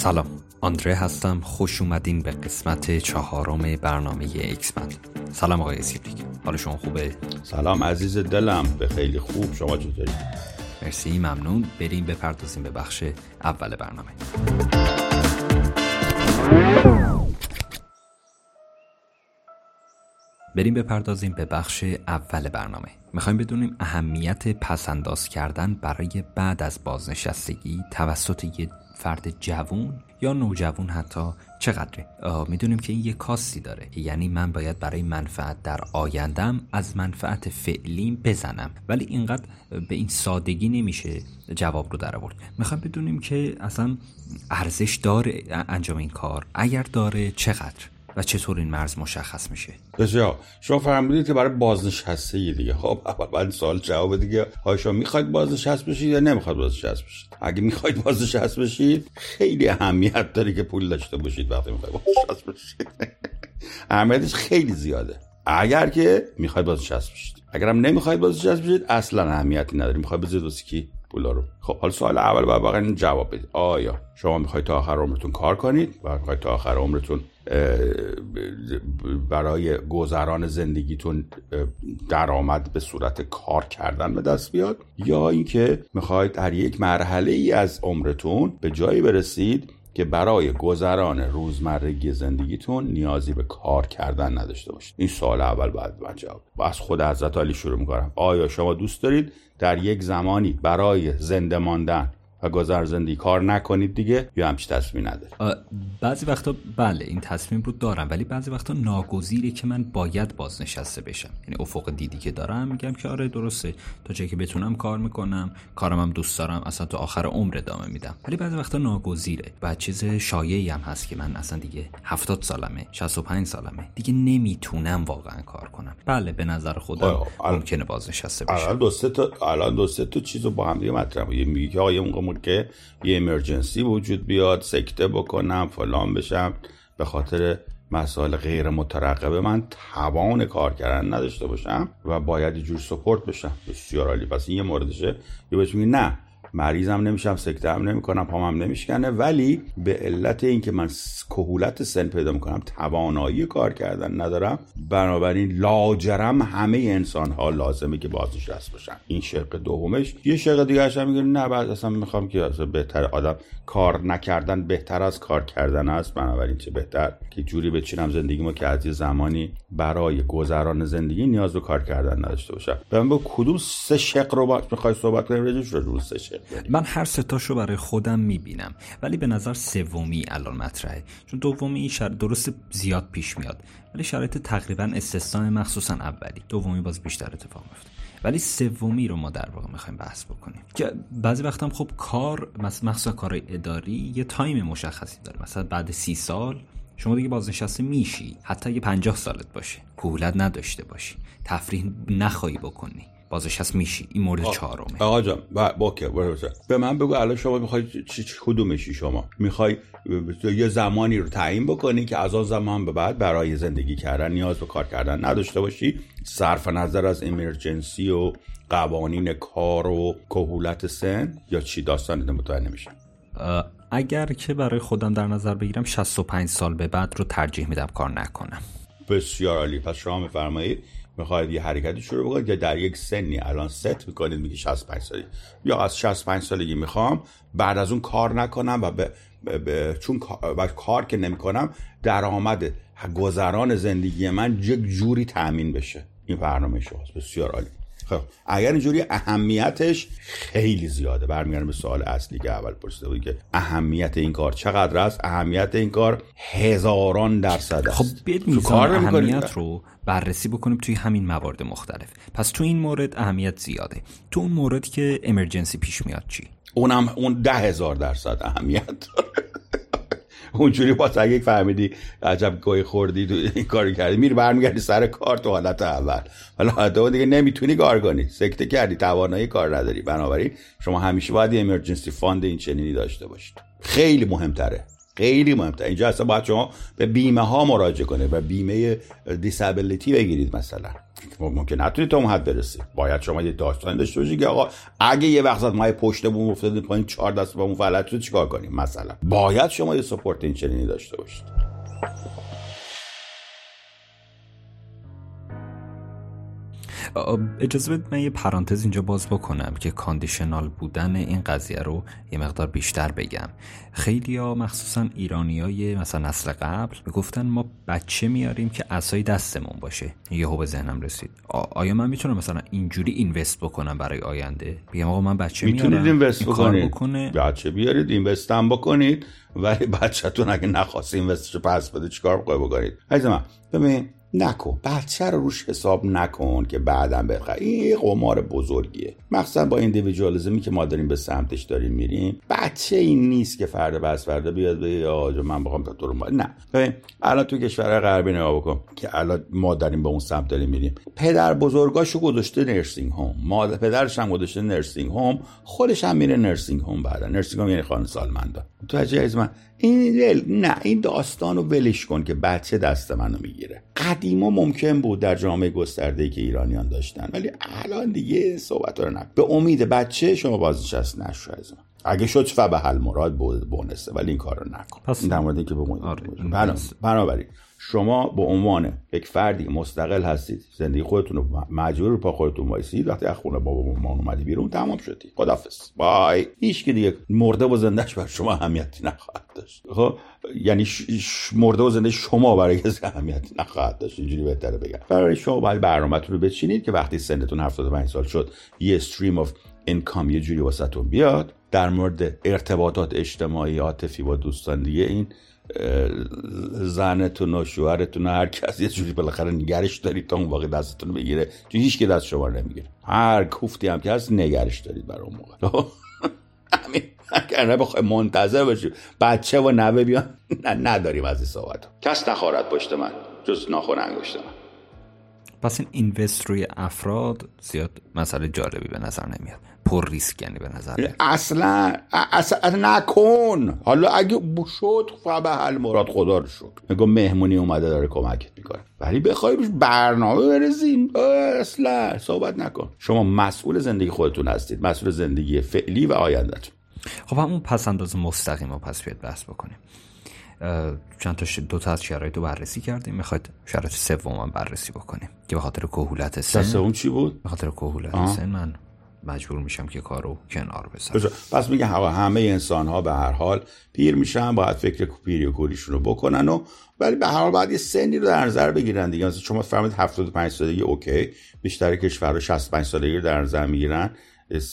سلام. آندره هستم. خوش اومدین به قسمت چهارم برنامه اکسپند سلام آقای سیبریک حال شما خوبه؟ سلام عزیز دلم. به خیلی خوب. شما چطوری؟ مرسی ممنون. بریم بپردازیم به بخش اول برنامه. بریم بپردازیم به بخش اول برنامه. می‌خوایم بدونیم اهمیت پس‌انداز کردن برای بعد از بازنشستگی توسط یه فرد جوون یا نوجوون حتی چقدره؟ می‌دونیم که این یه کاستی داره. یعنی من باید برای منفعت در آیندم از منفعت فعلیم بزنم. ولی اینقدر به این سادگی نمیشه جواب رو در آورد. می‌خوایم بدونیم که اصلا ارزش داره انجام این کار. اگر داره چقدر؟ چطور این مرز مشخص میشه؟ بسیار. شما فهمیدید که برای بازنشسته دیگه. خب اول بعد سوال جواب دیگه. شما می‌خواید بازنشسته بشید یا نمی‌خواید بازنشسته بشید؟ اگه می‌خواید بازنشسته بشید خیلی اهمیت داره که پول داشته باشید وقتی می‌خواید بازنشسته بشید. اهمیتش خیلی زیاده. اگر که می‌خواید بازنشسته بشید. اگر هم نمی‌خواید بازنشسته بشید اصلا اهمیتی نداره. می‌خواید بزنید واسه کی؟ پولا رو. خب حالا سوال اول باید واقعا جواب بدید. آیا شما می‌خواید تا آخر عمرتون کار کنید و می‌خواید تا آخر عمرتون برای گذران زندگیتون درآمد به صورت کار کردن به دست بیاد؟ یا اینکه می‌خواید در یک مرحله ای از عمرتون به جایی برسید که برای گذران روزمرگی زندگیتون نیازی به کار کردن نداشته باشید. این سوال اول باید من جواب و از خود حضرت علی شروع می‌کنم. آیا شما دوست دارید در یک زمانی برای زنده ماندن و گذر زندگی کار نکنید دیگه یا همچی تصمیم نداری بعضی وقتا بله این تصمیم رو دارم ولی بعضی وقتا ناگزیره که من باید بازنشسته بشم. یعنی افق دیدی که دارم میگم که آره درسته. تا جایی که بتونم کار می‌کنم کارم هم دوست دارم اصلا تا آخر عمر ادامه میدم. ولی بعضی وقتا ناگزیره و چیز شایعی هم هست که من اصلا دیگه 70 سالمه 65 سالمه. دیگه نمی‌تونم واقعا کار کنم. بله به نظر خودم ممکنه بازنشسته بشم. الان دو تا الان دو تا چیزو با هم دیگه مطرح میگه که آقا که یه امرجنسی وجود بیاد سکته بکنم فلان بشم. به خاطر مسائل غیر مترقبه من توان کار کردن نداشته باشم و باید یه جور سپورت بشم. بسیار عالی. پس این یه موردشه. یه بهش نه. مریضم نمیشم سکته هم نمی‌کنم پامم نمیشکنه. ولی به علت اینکه من کهولت سن پیدا می‌کنم توانایی کار کردن ندارم. بنابراین لاجرم همه انسان ها لازمه که بازنشسته باشن این شق دومش. یه شق دیگه هم میگه نه بعد اصلا می‌خوام که بهتر آدم کار نکردن بهتر از کار کردن است. بنابراین چه بهتر که جوری بچینم زندگیمو که از زمانی برای گذران زندگی نیاز به کار کردن نداشته باشم. به من کدوم سه شق رو می‌خوای صحبت کنیم؟ رو سه شق. من هر ستاشو برای خودم می‌بینم. ولی به نظر سومی الان مطرحه. چون دومی شر... درست زیاد پیش میاد. ولی شرایط تقریبا استثنا مخصوصا اولی. دومی باز بیشتر اتفاق میفته ولی سومی رو ما در واقع می‌خوایم بحث بکنیم. که بعضی وقتا هم خب کار مخصوصا کار اداری یه تایم مشخصی داره. مثلا بعد سی سال شما دیگه بازنشسته میشی. حتی اگه پنجاه سالت باشه. کهولت نداشته باشی. تفریح نخواهی بکنی. بازنشست میشی این مورد چهارمه. آقا جان باکه به من بگو الان شما می‌خوای کدومشی شما؟ می‌خوای یه زمانی رو تعیین بکنی که از آن زمان به بعد برای زندگی کردن نیاز به کار کردن نداشته باشی؟ صرف نظر از امرجنسی و قوانین کار و کهولت سن یا چی؟ داستانی متوجه نمیشه اگر که برای خودم در نظر بگیرم 65 سال به بعد رو ترجیح میدم کار نکنم. بسیار عالی. پس شما میفرمایید می‌خواید یه حرکتی شروع بکنید یا در یک سنی الان ست می‌کنید میگی 65 سالی. یا از 65 سالگی می‌خوام بعد از اون کار نکنم و به, چون و کار که نمی‌کنم درآمد گذران زندگی من یک جوری تامین بشه. این برنامه شماست. بسیار عالی. خب اگر اینجوری اهمیتش خیلی زیاده. برمیگردم به سوال اصلی که اول پرسیده بود که اهمیت این کار چقدر است؟ اهمیت این کار هزاران درصد است. خب بیاید میزان اهمیت رو بررسی بکنیم توی همین موارد مختلف. پس تو این مورد اهمیت زیاده. تو اون مورد که emergency پیش میاد چی؟ اونم اون ده هزار درصد اهمیت داره. اونجوری با اگه فهمیدی عجب گهی خوردی تو این کاری کردی. میری برمیگردی سر کار تو حالت اول. حالا حالت دیگه نمی‌تونی کار کنی. سکته کردی. توانایی کار نداری. بنابراین شما همیشه باید emergency fund این چنینی داشته باشید. خیلی مهمتره. خیلی مهمتره اینجا اصلا باید شما به بیمه ها مراجعه کنه و بیمه دیسابیلیتی بگیرید مثلا. ممکن نتونید تا اون حد برسید. باید شما یه داستان داشته باشید که آقا اگه یه وقت ما پشت بوم افتاده پایین چهار دست با اون فلت رو چیکار کنیم؟ مثلا. باید شما یه سپورت این چنینی داشته باشید. اجازه بدید من یه پرانتز اینجا باز بکنم که کاندیشنال بودن این قضیه رو یه مقدار بیشتر بگم. خیلی ها مخصوصا ایرانی های مثلا نسل قبل می‌گفتن ما بچه میاریم که اسای دستمون باشه. یهو به ذهنم رسید. آیا من می‌تونم مثلا اینجوری اینوست بکنم برای آینده؟ بگم آقا من بچه می‌تونید اینوست بکنید. بکنه. بچه بیارید اینوست هم بکنید ولی بچهتون اگه نخواست اینوستش پس بده چیکار بکنید؟ عزیز من ببین نکن. بچه رو روش حساب نکن که بعدا بخواه این قمار بزرگیه. مخصوصا با ایندیویدوالیزمی که ما داریم به سمتش داریم میریم. بچه این نیست که فردا بس فردا بیاد به آجا من بخوام تو نه. ببین الان تو کشور غربی نگاه بکن که الان ما داریم به اون سمت داریم میریم. پدر بزرگاشو گذاشته نرسینگ هوم مادر پدرش هم گذاشته نرسینگ هوم خودش هم میره نرسینگ هوم بعدا. نرسینگ هوم یعنی خانه سالمندا. تو عزیز من این ول نه این داستان رو ولش کن که بچه دست منو می‌گیره. قدیما ممکن بود در جامعه گسترده که ایرانیان داشتن ولی الان دیگه صحبت رو نه به امید بچه شما بازنشست نشو از من اگه شد فبه به حل مراد بونسه ولی این کار رو نکن. پس در مورد اینکه به آره، بنابراین. شما به عنوان یک فردی مستقل هستید زندگی خودتون رو مجبور پا خودتون وایسید وقتی از خونه بابا مامان اومدی بیرون تمام شدی خدافظ بای هیچ که دیگه مرده و زندهش بر شما اهمیتی نخواهد داشت. خب؟ یعنی ش... ش- مرده و زنده شما برای کسی اهمیتی نخواهد داشت. اینجوری بهتره بگم. برای شما باید برنامه‌تون رو بچینید که وقتی سنتون 75 سال شد یه استریم اف اینکام یه جوری واسهتون بیاد. در مورد ارتباطات اجتماعی عاطفی با دوستان دیگه این زنتون و شوهرتون هر کس یه جوری بالاخره نگرش دارید تا اون واقع دستتون بگیره. چون هیچ که دست شما نمی‌گیره. هر کوفتی هم که هست نگرش دارید برای اون موقع. همین. اگر نه بخوای منتظر باشی. بچه و نوه بیان. نه نداریم از این صحبت کس نخواهد پشت من. جز ناخون انگشت من. پس این اینوست روی افراد زیاد مسئله جالبی به نظر نمیاد. پر ریسک یعنی به نظر اصلا اصلا نکن. حالا اگه شد به حل مراد خدا رو شکر. میگم مهمونی اومده داره کمکت می‌کنه. ولی بخوای روش برنامه برزین اصلا صحبت نکن. شما مسئول زندگی خودتون هستید. مسئول زندگی فعلی و آیندهتون. خب همون پس انداز مستقیم رو پس بیاد بحث بکنیم. چند تا دو تا از شرایط رو بررسی کردیم. می‌خواید شرایط سوم هم بررسی بکنیم. که به خاطر کهولت سن اون چی بود؟ به خاطر کهولت سن من مجبور میشم که کارو کنار بذارم. بذار. پس میگه همه انسان ها به هر حال پیر میشن باید فکر پیری و کوریشون رو بکنن و ولی به هر حال باید یه سنی رو در نظر بگیرن دیگه. مثلا شما فرمایید 75 سالگی okay بیشتر کشورها 65 سالگی رو در نظر می‌گیرن.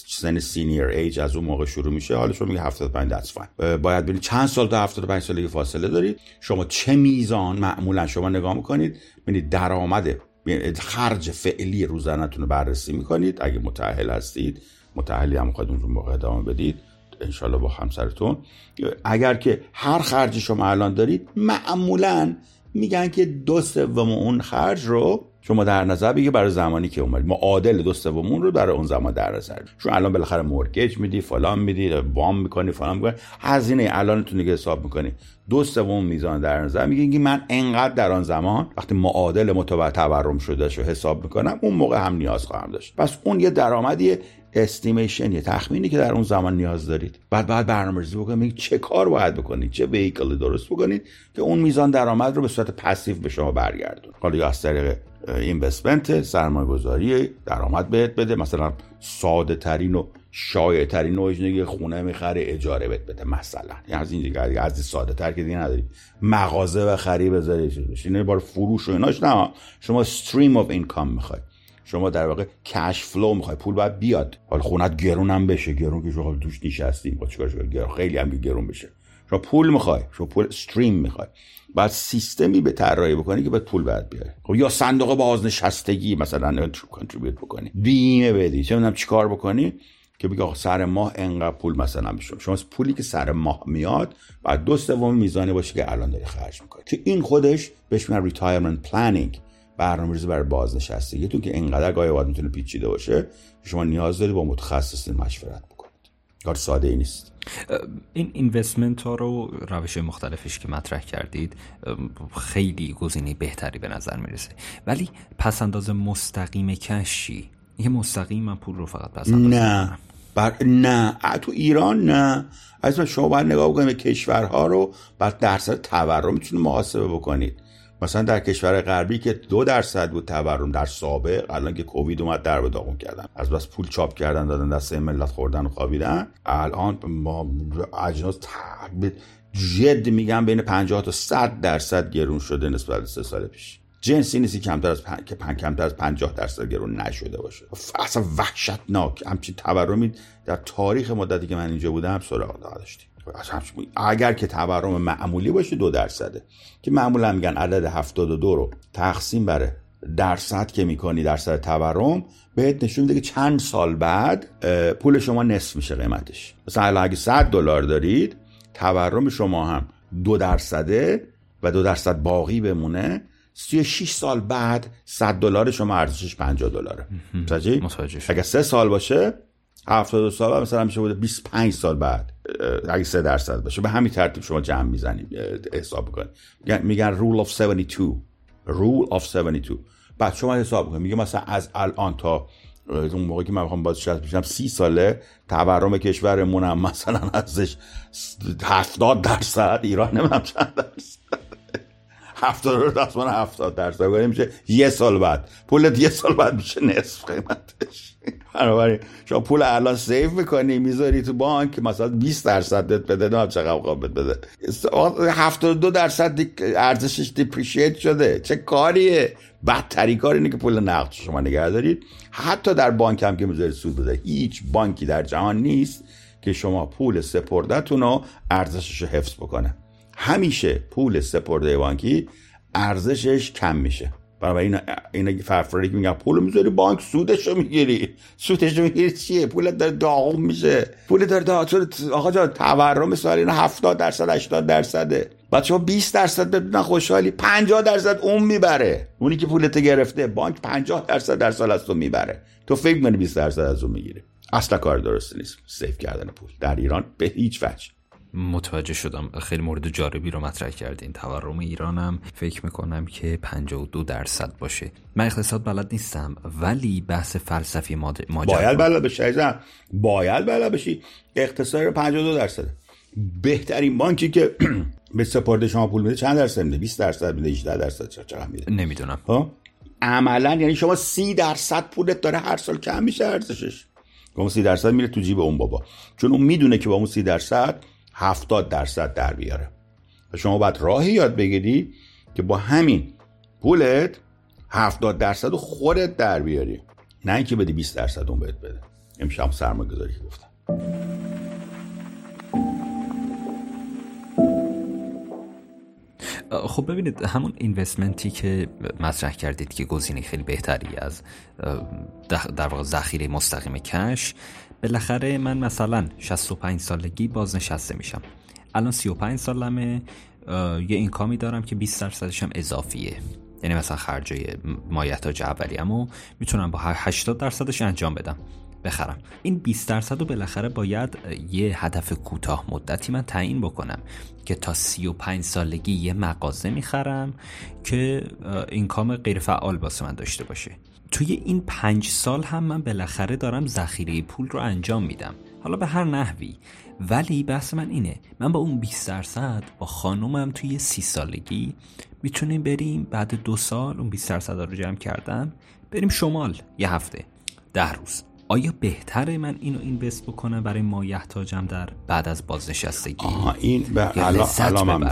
سن senior age از اون موقع شروع میشه. حالا شما میگه 75 that's fine. باید ببینید چند سال تا 75 سالگی فاصله دارید. شما چه میزان معمولا شما نگاه می‌کنید ببینید درآمد خرج فعلی روزانهتون رو بررسی می‌کنید. اگه متأهل هستید متأهلی هم خواهید اون موقع ادامه بدید انشالله با همسرتون. اگر که هر خرجی شما الان دارید معمولا میگن که دو سوم اون خرج رو شما در نظر بگیر برای زمانی که اومدید. معادل دو سوم اون رو برای اون زمان در نظر. چون الان بالاخره مورگیج میدی فلان میدی وام می‌کنی فلان می‌کنی. هزینه الانتون دیگه حساب می‌کنی. دو سوم میزان در نظر. میگین که من انقدر در آن زمان وقتی معادل متوسط تورم شده شو حساب می‌کنم اون موقع هم نیاز خواهم داشت. پس اون یه درآمدی estimation یه تخمینی که در اون زمان نیاز دارید. بعد بعد برنامه‌ریزی بکنید. چه کار باید بکنید؟ چه vehicle ی درست بکنید که اون میزان درآمد رو به صورت passive به شما برگردونه حالا یا از طریق investment سرمایه گذاری درآمد بهت بده. مثلا ساده ترین و شایع ترین نوعش دیگه خونه می‌خره اجاره بهت بده مثلا. یعنی از این دیگه از ساده تر که دیگه نداری. مغازه و خرید بذاری اینه بار فروش و ایناش نه. شما stream of income می‌خوای. شما در واقع cash flow می‌خوای. پول باید بیاد. حالا خونت گرون هم بشه. گرون که شما توش نشستیم. با چیکارش گرون. خیلی هم گرون بشه. شما پول می‌خوای. شما پول stream می‌خوای. بعد سیستمی به طراحی بکنی که باید پول بعد بیاره. خب یا صندوق بازنشستگی مثلا contribute بکنی. بیمه بدی. چه می‌دونم چیکار بکنی؟ که بگه سر ماه انقدر پول مثلا میشه شما پولی که سر ماه میاد بعد دو سوم میزانی باشه که الان داری خرج می‌کنی. که این خودش بهش میگن retirement planning برنامه‌ریزی برای بازنشستگیتون که اینقدر گاهی اوقات می‌تونه پیچیده باشه شما نیاز دارید با متخصصین مشورت بکنید. کار ساده ای نیست. این investment ها رو روش مختلفش که مطرح کردید خیلی گزینه بهتری به نظر می‌رسه. ولی پس انداز مستقیم cash ی یه مستقیم من پول رو فقط پس نه. بر... نه. تو ایران نه. از شما باید نگاه بکنید به کشورها رو بعد درصد تورم می‌تونید محاسبه بکنید. مثلا در کشور غربی که دو درصد بود تورم در سابق الان که کووید اومد در به داغون کردن. از بس پول چاپ کردن دادن دست ملت خوردن و خوابیدن. الان ما اجناس جد میگم بین 50 تا 100 درصد گرون شده نسبت به سه سال پیش. جنسی نیستی کمتر از پن... که پن... کمتر از 50 درصد گرون نشده باشه. اصلا وحشتناک. همچین تورمی در تاریخ مدتی که من اینجا بودم سراغ داشتیم اگر که تورم معمولی باشه دو درصده. که معمولا میگن عدد 72 رو تقسیم بر درصد که می‌کنی درصد تورم بهت نشون میده که چند سال بعد پول شما نصف میشه قیمتش. مثلا اگه 100 دلار دارید تورم شما هم دو درصده و دو درصد باقی بمونه. 36 سال بعد 100 دلار شما ارزشش 50 دلاره. متوجه اگه 3 سال باشه 72 سال بعد مثلا میشه بوده 25 سال بعد اگه 3 درصد باشه. به همین ترتیب شما جمع می‌زنید حساب بکنید میگن رول اف 72 رول اف 72 بعد شما حساب بکنید میگه مثلا از الان تا اون موقعی که من می‌خوام باز شرط بشم سی ساله تورم کشورمون مثلا ازش 70 درصد ایران نمیم چند درصد. هفتاد رو دستمان هفتاد درصد. میشه یه سال بعد. پولت یه سال بعد میشه نصف قیمتش. بنابراین شما پول الان سیف می‌کنی می‌ذاری تو بانک مثلا 20 درصد بده نه چقدر قابل بده. 72 درصد ارزشش دیپریشیت شده. چه کاریه؟ بدتری کار اینه که پول نقد شما نگه دارید. حتی در بانک هم که می‌ذارید سود بده. هیچ بانکی در جهان نیست که شما پول سپردتون رو ارزشش رو حفظ بکنه. همیشه پول سپرده بانکی ارزشش کم میشه. برای این اینا فرفراری که میگن پول می‌ذاری بانک سودش می‌گیری. سودش می‌گیری چیه؟ پول داره داغم میشه. پول داره داغم آقا جان تورم سال اینا 70 درصد 80 درصده. بعد شما 20 درصد بدون خوشحالی 50 درصد اون می‌بره. اونی که پولت گرفته بانک 50 درصد در سال از تو می‌بره. تو فکر می‌کنی 20 درصد از اون می‌گیره اصلا کار درست نیست. سیف کردن پول. در ایران به هیچ وجه. متوجه شدم. خیلی مورد جالبی رو مطرح کردین تورم ایرانم. فکر می‌کنم که 52 درصد باشه. من اقتصاد بلد نیستم ولی بحث فلسفی ماجرا باید بلد بشی باید بلد بشی. اقتصاد 52 درصده. بهترین بانکی که به سپرده شما پول میده چند درصد میده؟ 20 درصد میده 18 درصد چقدر میده؟ نمی‌دونم. ها عملا یعنی شما 30 درصد پولت داره هر سال کم میشه ارزشش. اون 30 درصد میره تو جیب اون بابا. چون اون می‌دونه که با اون 30 درصد هفتاد درصد در بیاره. و شما باید راهی یاد بگیری که با همین پولت هفتاد درصد خودت در بیاری. نه اینکه بدی 20 درصد اون بهت بده. امشب سرمایه گذاری گفتم. خب ببینید همون اینوستمنتی که مطرح کردید که گزینه خیلی بهتری از در واقع ذخیره مستقیم کش بالاخره من مثلا 65 سالگی بازنشسته میشم. الان 35 سالمه یه اینکامی دارم که 20 درصدش هم اضافیه. یعنی مثلا خرجای مایحتاج اولیه‌مو می‌تونم با 80 درصدش انجام بدم بخرم. این 20 درصد رو بالاخره باید یه هدف کوتاه مدتی من تعیین بکنم که تا 35 سالگی یه مغازه می‌خرم که اینکام غیر فعال واسه من داشته باشه. توی این پنج سال هم من بالاخره دارم ذخیره پول رو انجام میدم. حالا به هر نحوی. ولی بحث من اینه من با اون 20 درصد با خانومم توی سی سالگی می‌تونیم بریم بعد دو سال اون 20 درصد رو جمع کردم بریم شمال یه هفته ده روز. آیا بهتره من اینو اینوست بکنم برای مایحتاجم در بعد از بازنشستگی؟ آها این به الان الان من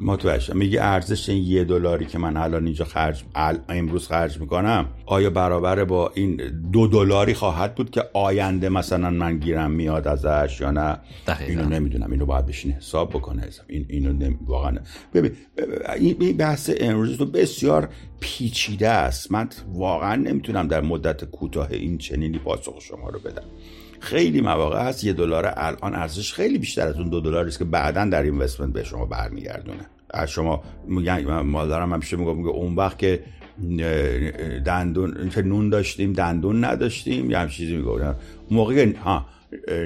متوجه. میگه ارزش این یه دلاری که من الان اینجا خرج امروز خرج می‌کنم آیا برابر با این دو دلاری خواهد بود که آینده مثلا من گیرم میاد ازش یا نه؟ دقیقا. اینو نمی‌دونم. اینو باید بشین حساب بکنه. این اینو نمی... واقعا. ببین این بحث امروز تو بسیار پیچیده است. من واقعا نمی‌تونم در مدت کوتاه این چنینی پاسخ شما رو بدم. خیلی مواقع هست یه دلار الان ارزش خیلی بیشتر از اون دو دلاری است که بعدا در اینوستمنت به شما برمیگردونه. از شما میگن مادرم همیشه میگه میگه اون وقت که دندون که نون داشتیم دندون نداشتیم یا هم چیزی میگه اون موقع ها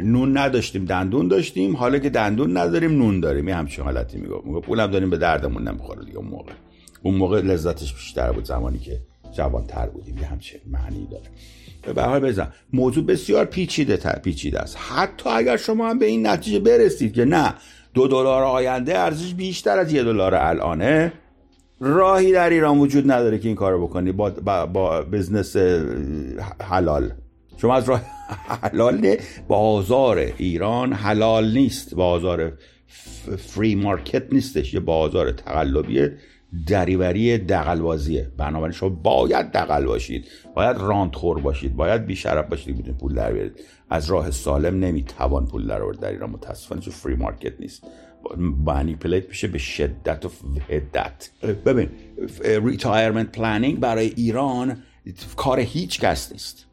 نون نداشتیم دندون داشتیم حالا که دندون نداریم نون داریم. یه همچین حالتی میگه میگه پولم داریم به دردمون نمی‌خوره دیگه اون موقع. اون موقع لذتش بیشتر بود زمانی که جوان تر بودیم. یه همچین معنی داره. به حال بزن. موضوع بسیار پیچیده پیچیده است. حتی اگر شما هم به این نتیجه برسید که نه دو دلار آینده ارزش بیشتر از یه دلار الانه راهی در ایران وجود نداره که این کارو بکنی. با, با, با بزنس حلال. شما از راه حلال بازار ایران حلال نیست. بازار فری مارکت نیستش. یه بازار تقلبی دریوری دقلبازیه. بنابراین شما باید دقل باشید. باید خور باشید. باید بیشرف باشید. که پول در بیارید. از راه سالم نمی‌توان پول در آورد در ایران. متاسفانه چون فری مارکت نیست. manipulate میشه به شدت و هدت ببین retirement planning برای ایران کار هیچ کس نیست.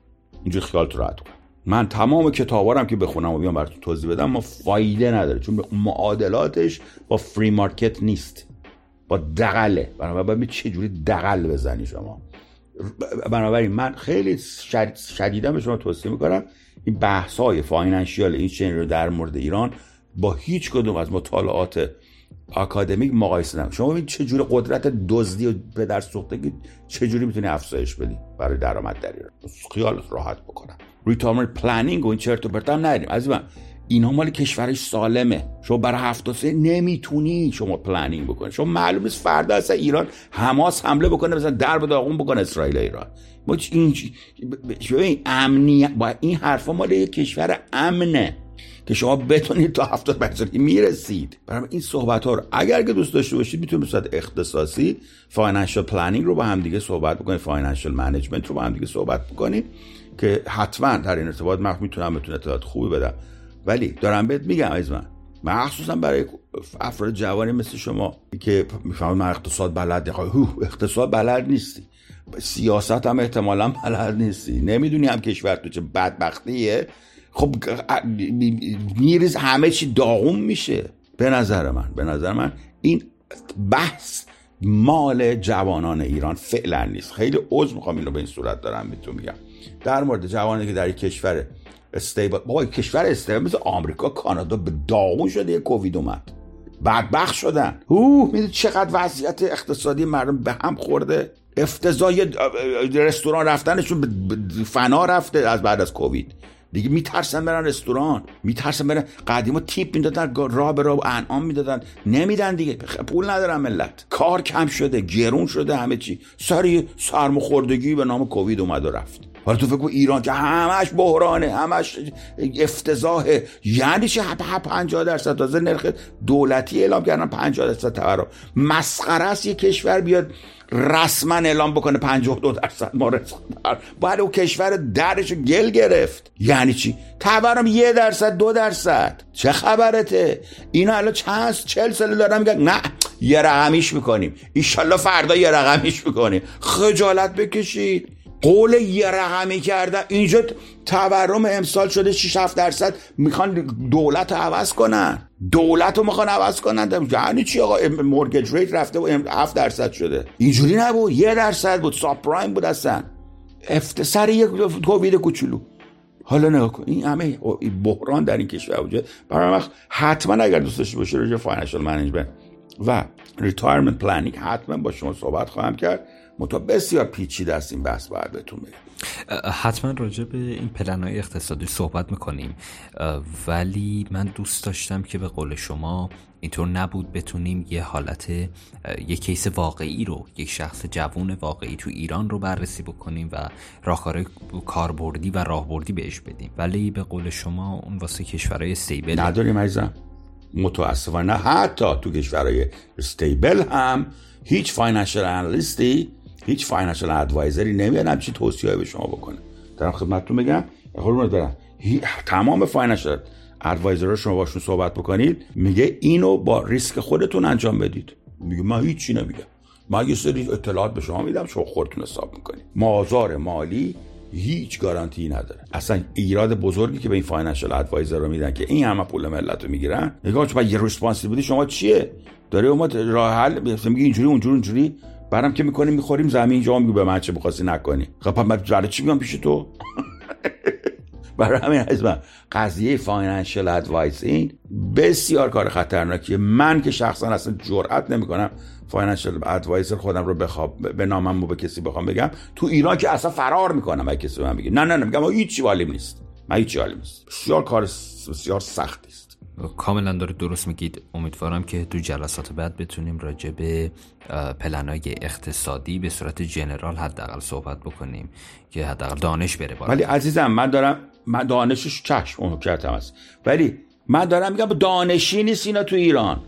اینجوری خیالت راحت کن. من تمام کتابارم که بخونم و بیام براتون توضیح بدم ما فایده نداره. چون معادلاتش با free market نیست. دغله بنابراین چه جوری دغل بزنی شما. بنابراین من خیلی شدیدا به شما توصیه می‌کنم این بحث های financial این چنین رو در مورد ایران با هیچ کدوم از مطالعات آکادمیک مقایسه نکنید. شما ببینید چه جوری قدرت دزدی و پدر سوختگی چه جوری می‌تونی افزایش بدی برای درآمد در ایران. خیال راحت بکنم. retirement planning و این چرت و پرت هم نریم از من اینا مال کشورش سالمه. شما برای هفت سه نمی‌تونی شما planning بکنی. شما معلوم نیست فردا اصلا ایران حماس حمله بکنه مثلا در به داغون بکنه اسرائیل ایران. ما این امنیت با این حرفا مال یک کشور امنه که شما بتونید تا هفتاد درصد می‌رسید. برای این صحبت ها رو اگر که دوست داشته باشید می‌تونید صورت اختصاصی financial planning رو با هم دیگه صحبت بکنید financial management رو با هم دیگه صحبت بکنید که حتما در این ارتباط من می‌تونم بتونه اطلاعات خوبی بدم. ولی دارم بهت میگم از من. مخصوصا برای افراد جوانی مثل شما که می‌فهمید من اقتصاد بلد اقتصاد بلد نیستی. سیاست هم احتمالا بلد نیستی. نمی‌دونی هم کشور تو چه بدبختیه. خب میریز همه چی داغون میشه. به نظر من به نظر من این بحث مال جوانان ایران فعلا نیست. خیلی عضو می‌خوام اینو به این صورت دارم میتون میگم در مورد جوانی که در کشور استیبل بابا کشور استیبل مثل آمریکا کانادا به داغون شده یه کووید اومد. بدبخت شدن. اوه. می‌دونی چقدر وضعیت اقتصادی مردم به هم خورده؟ افتضای رستوران رفتنشون به فنا رفته از بعد از کووید. دیگه میترسن برن رستوران. میترسن برن. قدیما تیپ می‌دادن راه به راه انعام می‌دادن. نمیدن دیگه. پول ندارن ملت. کار کم شده گرون شده همه چی. سری سرماخوردگی به نام کووید اومد و رفت. حالا تو فکر ایران که همش بحرانه همش افتضاحه یعنی چه 50 درصد؟ تازه نرخ دولتی اعلام کردن 50 درصد تورم. مسخره است یه کشور بیاد رسما اعلام بکنه 52 درصد ما باید او کشور درش گل گرفت. یعنی چی؟ تورم یه درصد دو درصد. چه خبرته؟ اینا الان چند چل سال دارن میگن نه یه رقمیش می‌کنیم. ایشالله فردا یه رقمیش می‌کنیم. خجالت بکشید. قول یه رقمی کردن اینجا تورم امسال شده 6 7 درصد. می‌خوان دولت رو عوض کنن. دولت رو می‌خوان عوض کنن. یعنی چی آقا؟ mortgage rate رفته و 7 درصد شده. اینجوری نبود. یه درصد بود. subprime بود اصلا. after یک کووید کوچولو. حالا نگاه کن. این همه بحران در این کشور وجود برای وقت حتما اگر دوست داشته باشی راجع financial management و retirement planning حتما با شما صحبت خواهم کرد. متا بسیار پیچیده است این بحث باید بهتون بگم. حتما راجع به این پلن های اقتصادی صحبت می‌کنیم. ولی من دوست داشتم که به قول شما اینطور نبود بتونیم یه حالت یه کیس واقعی رو یک شخص جوون واقعی تو ایران رو بررسی بکنیم و راهکار کاربردی و راهبردی بهش بدیم. ولی به قول شما اون واسه کشورهای استیبل نداریم عزیزم. متاسفانه حتی تو کشورهای stable هم هیچ financial analyst ی هیچ financial advisor ی نمیاد همچی توصیه به شما بکنه. دارم خدمتتون بگم قربونت برم تمام financial advisor شما باشون صحبت بکنید. میگه اینو با ریسک خودتون انجام بدید. میگه من هیچی نمیگم. من یه سری اطلاعات به شما میدم شما خودتون حساب می‌کنید. بازار مالی هیچ گارانتی نداره. اصلا ایراد بزرگی که به این financial advisor رو میدن که این همه پول ملت رو می‌گیرن. نگاه چون یه responsibility شما چیه؟ داره اومد راه حل میگه اینجوری اونجوری اونجوری. برام که می‌کنیم می‌خوریم زمین اینجا میگه به من چه بخواستی نکنی. خب من برای چی میام پیش تو؟ برای همین از من. قضیه financial advising بسیار کار خطرناکیه. من که شخصا اصلا جرئت نمی‌کنم financial advisor خودم رو بخوام بنامم و به کسی بخوام بگم. تو ایران که اصلا فرار می‌کنم اگه کسی به من بگه. نه نه نه میگم هیچی حالیم نیست. من هیچی حالیم نیست. بسیار کار بسیار سختی است. کاملا داره درست میگید. امیدوارم که تو جلسات بعد بتونیم راجع به پلنای اقتصادی به صورت جنرال حداقل صحبت بکنیم که حداقل دانش بره بالا. ولی عزیزم من دارم من دانشش چشم اون کردم است ولی من دارم میگم دانشی نیست اینا تو ایران.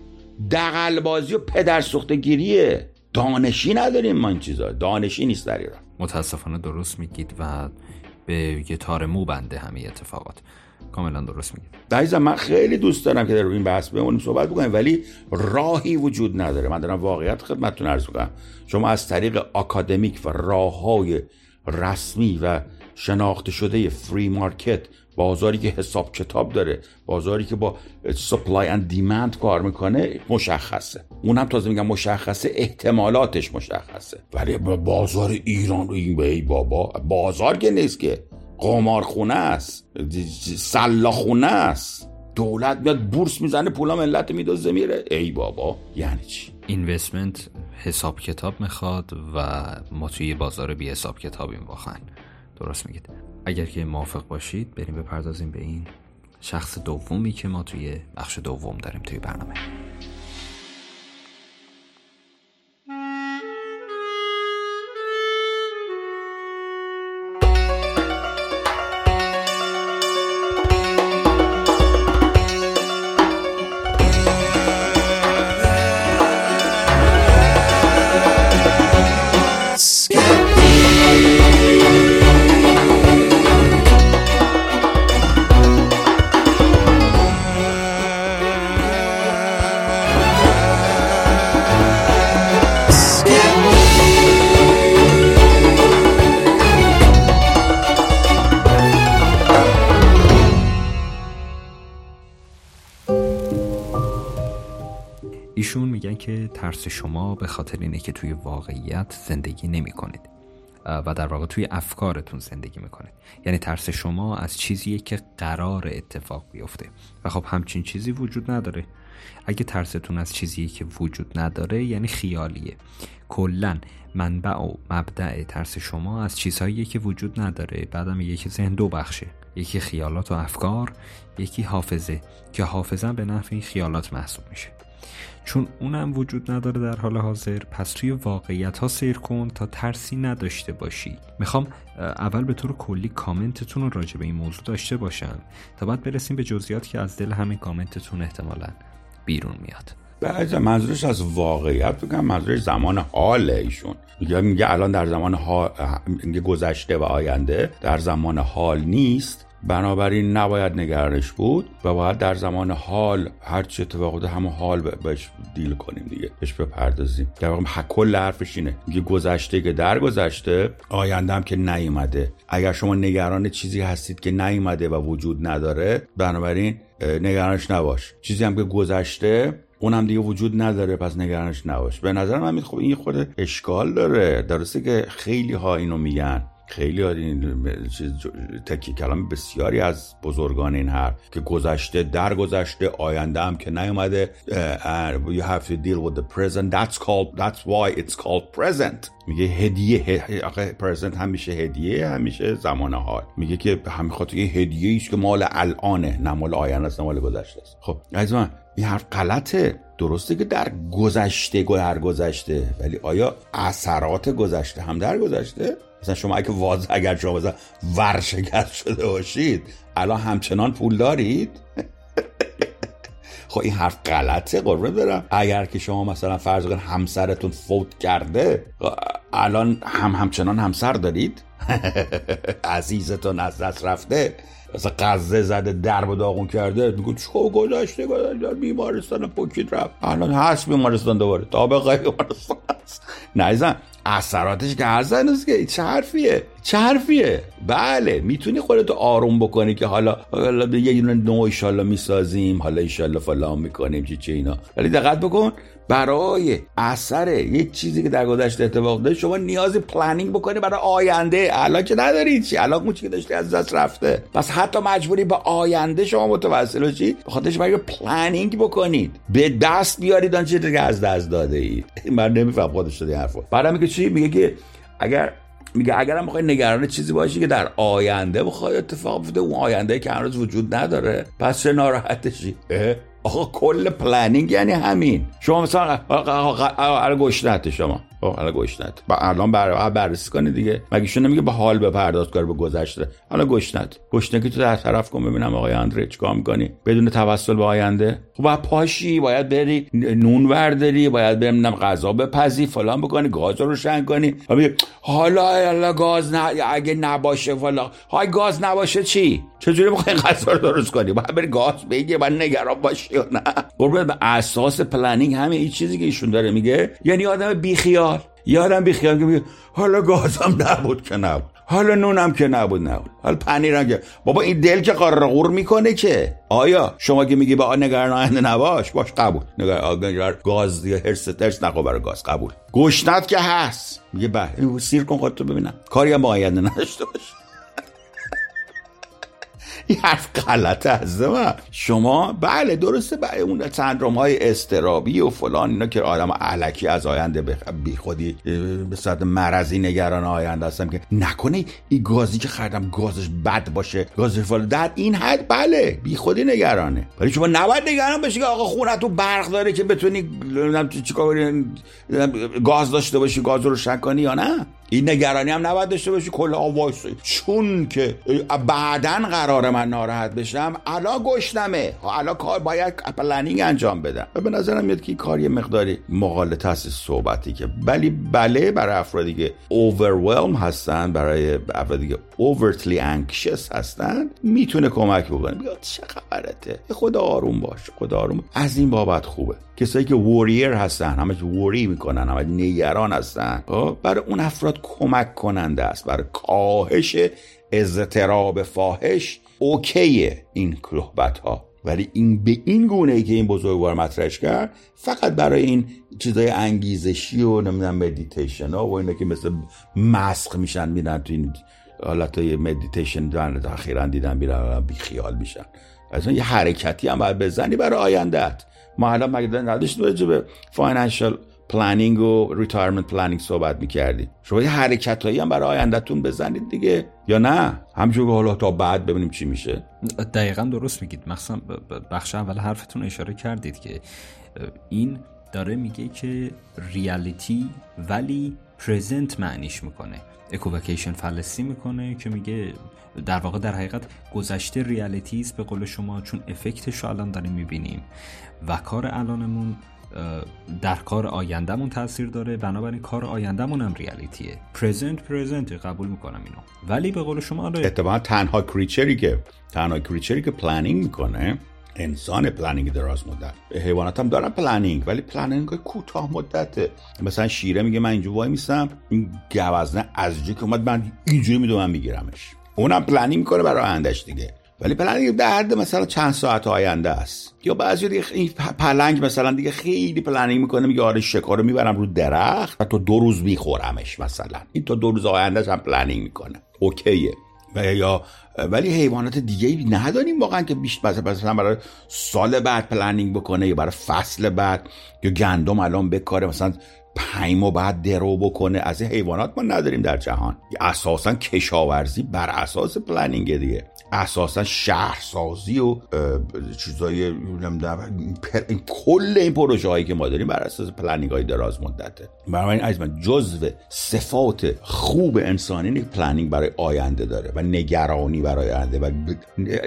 دقلبازی و پدر گیریه دانشی نداریم ما این چیزا. دانشی نیست در ایران. متاسفانه درست میگید و به یه تار مو بنده همه اتفاقات. کاملا درست میگید عزیزم من خیلی دوست دارم که در این بحث بمونیم صحبت بکنیم ولی راهی وجود نداره. من دارم واقعیت خدمتتون عرض می‌کنم. شما از طریق اکادمیک و راه های رسمی و شناخته شده free market بازاری که حساب کتاب داره بازاری که با supply and demand کار می‌کنه مشخصه. اون هم تازه میگم مشخصه احتمالاتش مشخصه. ولی بازار ایران این به بابا بازار که نیست که. قمارخونه است سلاخونه است. دولت میاد بورس می‌زنه پولا ملت میدازه میره. ای بابا یعنی چی؟ اینوستمنت حساب کتاب می‌خواد و ما توی بازار بی حساب کتابیم واقعا. درست میگید. اگر که موافق باشید بریم بپردازیم به این شخص دومی که ما توی بخش دوم داریم توی برنامه. ترس شما به خاطر اینه که توی واقعیت زندگی نمی کنید و در واقع توی افکارتون زندگی می‌کنید. یعنی ترس شما از چیزیه که قرار اتفاق بیفته. و خب همچین چیزی وجود نداره. اگه ترستون از چیزیه که وجود نداره یعنی خیالیه. کلا منبع و مبدع ترس شما از چیزهایی که وجود نداره. بعدم یکی ذهن دو بخشه. یکی خیالات و افکار یکی حافظه. که حافظه به نفع این خیالات محسوب میشه. چون اونم وجود نداره در حال حاضر. پس توی واقعیت ها سیر کن تا ترسی نداشته باشی. می‌خوام اول به طور کلی کامنتتون رو راجع به این موضوع داشته باشم. تا بعد برسیم به جزئیات که از دل همین کامنتتون احتمالا بیرون میاد. بعد منظورش از واقعیت بگم منظورش زمان حال ایشون. میگه میگه الان در زمان حال گذشته و آینده در زمان حال نیست. بنابراین نباید نگرانش بود و باید در زمان حال هر چه اتفاق همون حال بهش دیل کنیم دیگه بهش بپردازیم. در واقع کل حرفش اینه. میگه گذشته که در گذشته هم که نیومده. اگر شما نگران چیزی هستید که نیومده و وجود نداره بنابراین نگرانش نباش. چیزی هم که گذشته اونم دیگه وجود نداره پس نگرانش نباش. به نظر من خب این خود اشکال داره. درسته که خیلی ها اینو میگن. خیلی این تکی کلام بسیاری از بزرگان این حرف که گذشته در گذشته آینده هم که نیومده you have to deal with the present. That's called that's why it's called present. میگه هدیه پرزنت همیشه هدیه همیشه زمان حال میگه که همین خاطر یه هدیه است که مال الانه نه مال آینده است مال گذشته است. خب عزیز من این حرف غلطه. درسته که در گذشته در گذشته ولی آیا اثرات گذشته هم در گذشته؟ مثلا شما اگه واضح اگر شما مثلا ورشکست شده باشید الان همچنان پول دارید؟ خب این حرف غلطه قربه برم. اگر که شما مثلا فرض کنید همسرتون فوت کرده الان هم همچنان همسر دارید؟ عزیزتون از دست رفته مثلا قزه زده درب داغون کرده میگو چه گذاشته گذاشته بیمارستان پوکیت رفت. الان هست بیمارستان دوباره. تابقه بیمارستان هست. نه اثراتش که هر که چه حرفیه؟ چه حرفیه؟ بله می‌تونی خودتو آروم بکنی که حالا حالا یه دونه نو ایشالله می‌سازیم حالا ایشالله فلان می‌کنیم چی چه اینا. ولی دقت بکن برای اثر یک چیزی که در گذشته اتفاق داشت شما نیاز planning بکنی برای آینده. الان که نداری چی؟ الان اون که داشتی از دست رفته. پس حتی مجبوری به آینده شما متوسل بشی خاطرش برای planning بکنید. به دست بیارید آنچه که از دست داده اید. من نمیفهم خودش شده حرفو. بعدم که چی؟ میگه که اگر میگه اگرم بخوای نگران چیزی باشی که در آینده بخواد اتفاق بیفته اون آینده که هنوز وجود نداره پس چه ناراحتشی؟ آقا کل planning یعنی همین. شما مثلا الان گشنته شما. الان گشنت الان بر بررسی کنی دیگه. مگه ایشون نمیگه به حال بپرداز کار به گذشته؟ الان گشنت گشنه که تو در طرف کن ببینم آقای اندره چیکار می‌کنی. بدون توسل به آینده؟ خب پاشی باید بری نون ورداری باید بریم غذا بپزی فلان بکنی گاز رو روشن کنی. حالا حالا گاز نه اگه نباشه فلان. های گاز نباشه چی؟ چجوری می‌خوای غذا رو درست کنی؟ باید بری گاز بگی باید نگران باشی یا نه. قربان به اساس planning همه این چیزی که ایشون داره میگه. یعنی آدم بیخیال. یه آدم بیخیال که میگه حالا گازم نبود که نبود. حالا نونم که نبود نبود. حالا پنیرم که بابا این دل که قرقور می‌کنه که. آیا؟ شما که میگی با نگران آینده نباش باش قبول. نگران گاز دیگه حرص و ترس نخور برای گاز قبول. گشنت که هست. میگه بله. سیر کن خودتو ببینم. کاری هم با آینده نداشته باش. این حرف غلطه از شما بله درسته بله اون سندروم های استرابی و فلان اینا که آدم علکی از آینده بی خودی به صورت مرضی نگران آینده هستم که نکنه این گازی که خریدم گازش بد باشه گازش فلان. در این حد بله بی خودی نگرانه. ولی شما نباید نگران بشی که آقا خونه تو برق داره که بتونی چیکار گاز داشته باشی گاز رو شک کنی یا نه؟ این نگرانی هم نباید داشته باشی کل وایسی چون که بعدا قرار من ناراحت بشم الان گشنمه. الان کار باید planning انجام بدم به نظرم میاد که این کار یه مقداری مغالطه هست صحبتی که. ولی بله برای افرادی که overwhelm هستن برای افرادی که overly anxious هستن می‌تونه کمک بکنه. بیاد چه خبرته؟ خدا آروم باش خدا آروم. از این بابت خوبه. کسایی که worrier هستن همه worry می‌کنن همه نگران هستن. خب، برای اون افراد کمک کننده است. برای کاهش اضطراب فاحش اوکیه این صحبت ها ولی این به این گونه ای که این بزرگوار مطرحش کرد فقط برای این چیزای انگیزشی و نمی‌دونم مدیتیشن ها و اینا که مثل مسخ میشن میرن تو این حالت های مدیتیشن دارن اخیرا دیدن بیرن بی خیال میشن. از یه حرکتی هم باید بزنی برای آیندهت. ما الان مگه راجع به financial planning و retirement planning صحبت می‌کردیم شما یه حرکت هایی هم برای آیندهتون بزنید دیگه. یا نه؟ همچون حالا تا بعد ببینیم چی میشه. دقیقا درست میگید. مخصوصا بخش اول حرفتون اشاره کردید که این داره میگه که ریالیتی ولی پرزنت معنیش می‌کنه. اکووکیشن فلسی می‌کنه که میگه در واقع در حقیقت گذشته ریالیتی است به قول شما چون افکتش رو الان داریم می‌بینیم. و کار الانمون در کار آیندهمون تاثیر داره. بنابراین کار آیندهمون هم ریالیتیه. پرزنت پرزنت قبول می‌کنم اینو. ولی به قول شما آره اتفاقا تنها creature ی که تنها creature ی که planning می‌کنه انسان planning دراز مدت. حیوانات هم دارن planning ولی planning کوتاه مدته. مثلا شیره میگه من اینجا وای میسم این گوزنه از که اومد من اینجوری می‌دونم میگیرمش. اونم planning می‌کنه برای آیندهش دیگه. ولی planning در حد مثلا چند ساعت آینده است. یا بعضی دیگه این پلنگ مثلا دیگه خیلی planning می‌کنه میگه آره شکار رو می‌برم رو درخت و تو دو روز میخورمش مثلا. این تا دو روز آینده هم planning می‌کنه. اوکیه. و یا ولی حیوانات دیگه ای نداریم واقعا که بیشتر مثلا برای سال بعد planning بکنه یا برای فصل بعد یا گندم الان بکاره مثلا پیمو بعد درو بکنه. از این حیوانات ما نداریم در جهان. اساسا کشاورزی بر اساس planning دیگه. اساسا شهرسازی و چیزای این کل این پروژه هایی که ما داریم بر اساس planning های دراز مدته برای از من جزو صفات خوب انسانی نیست planning برای آینده داره و نگرانی برای آینده و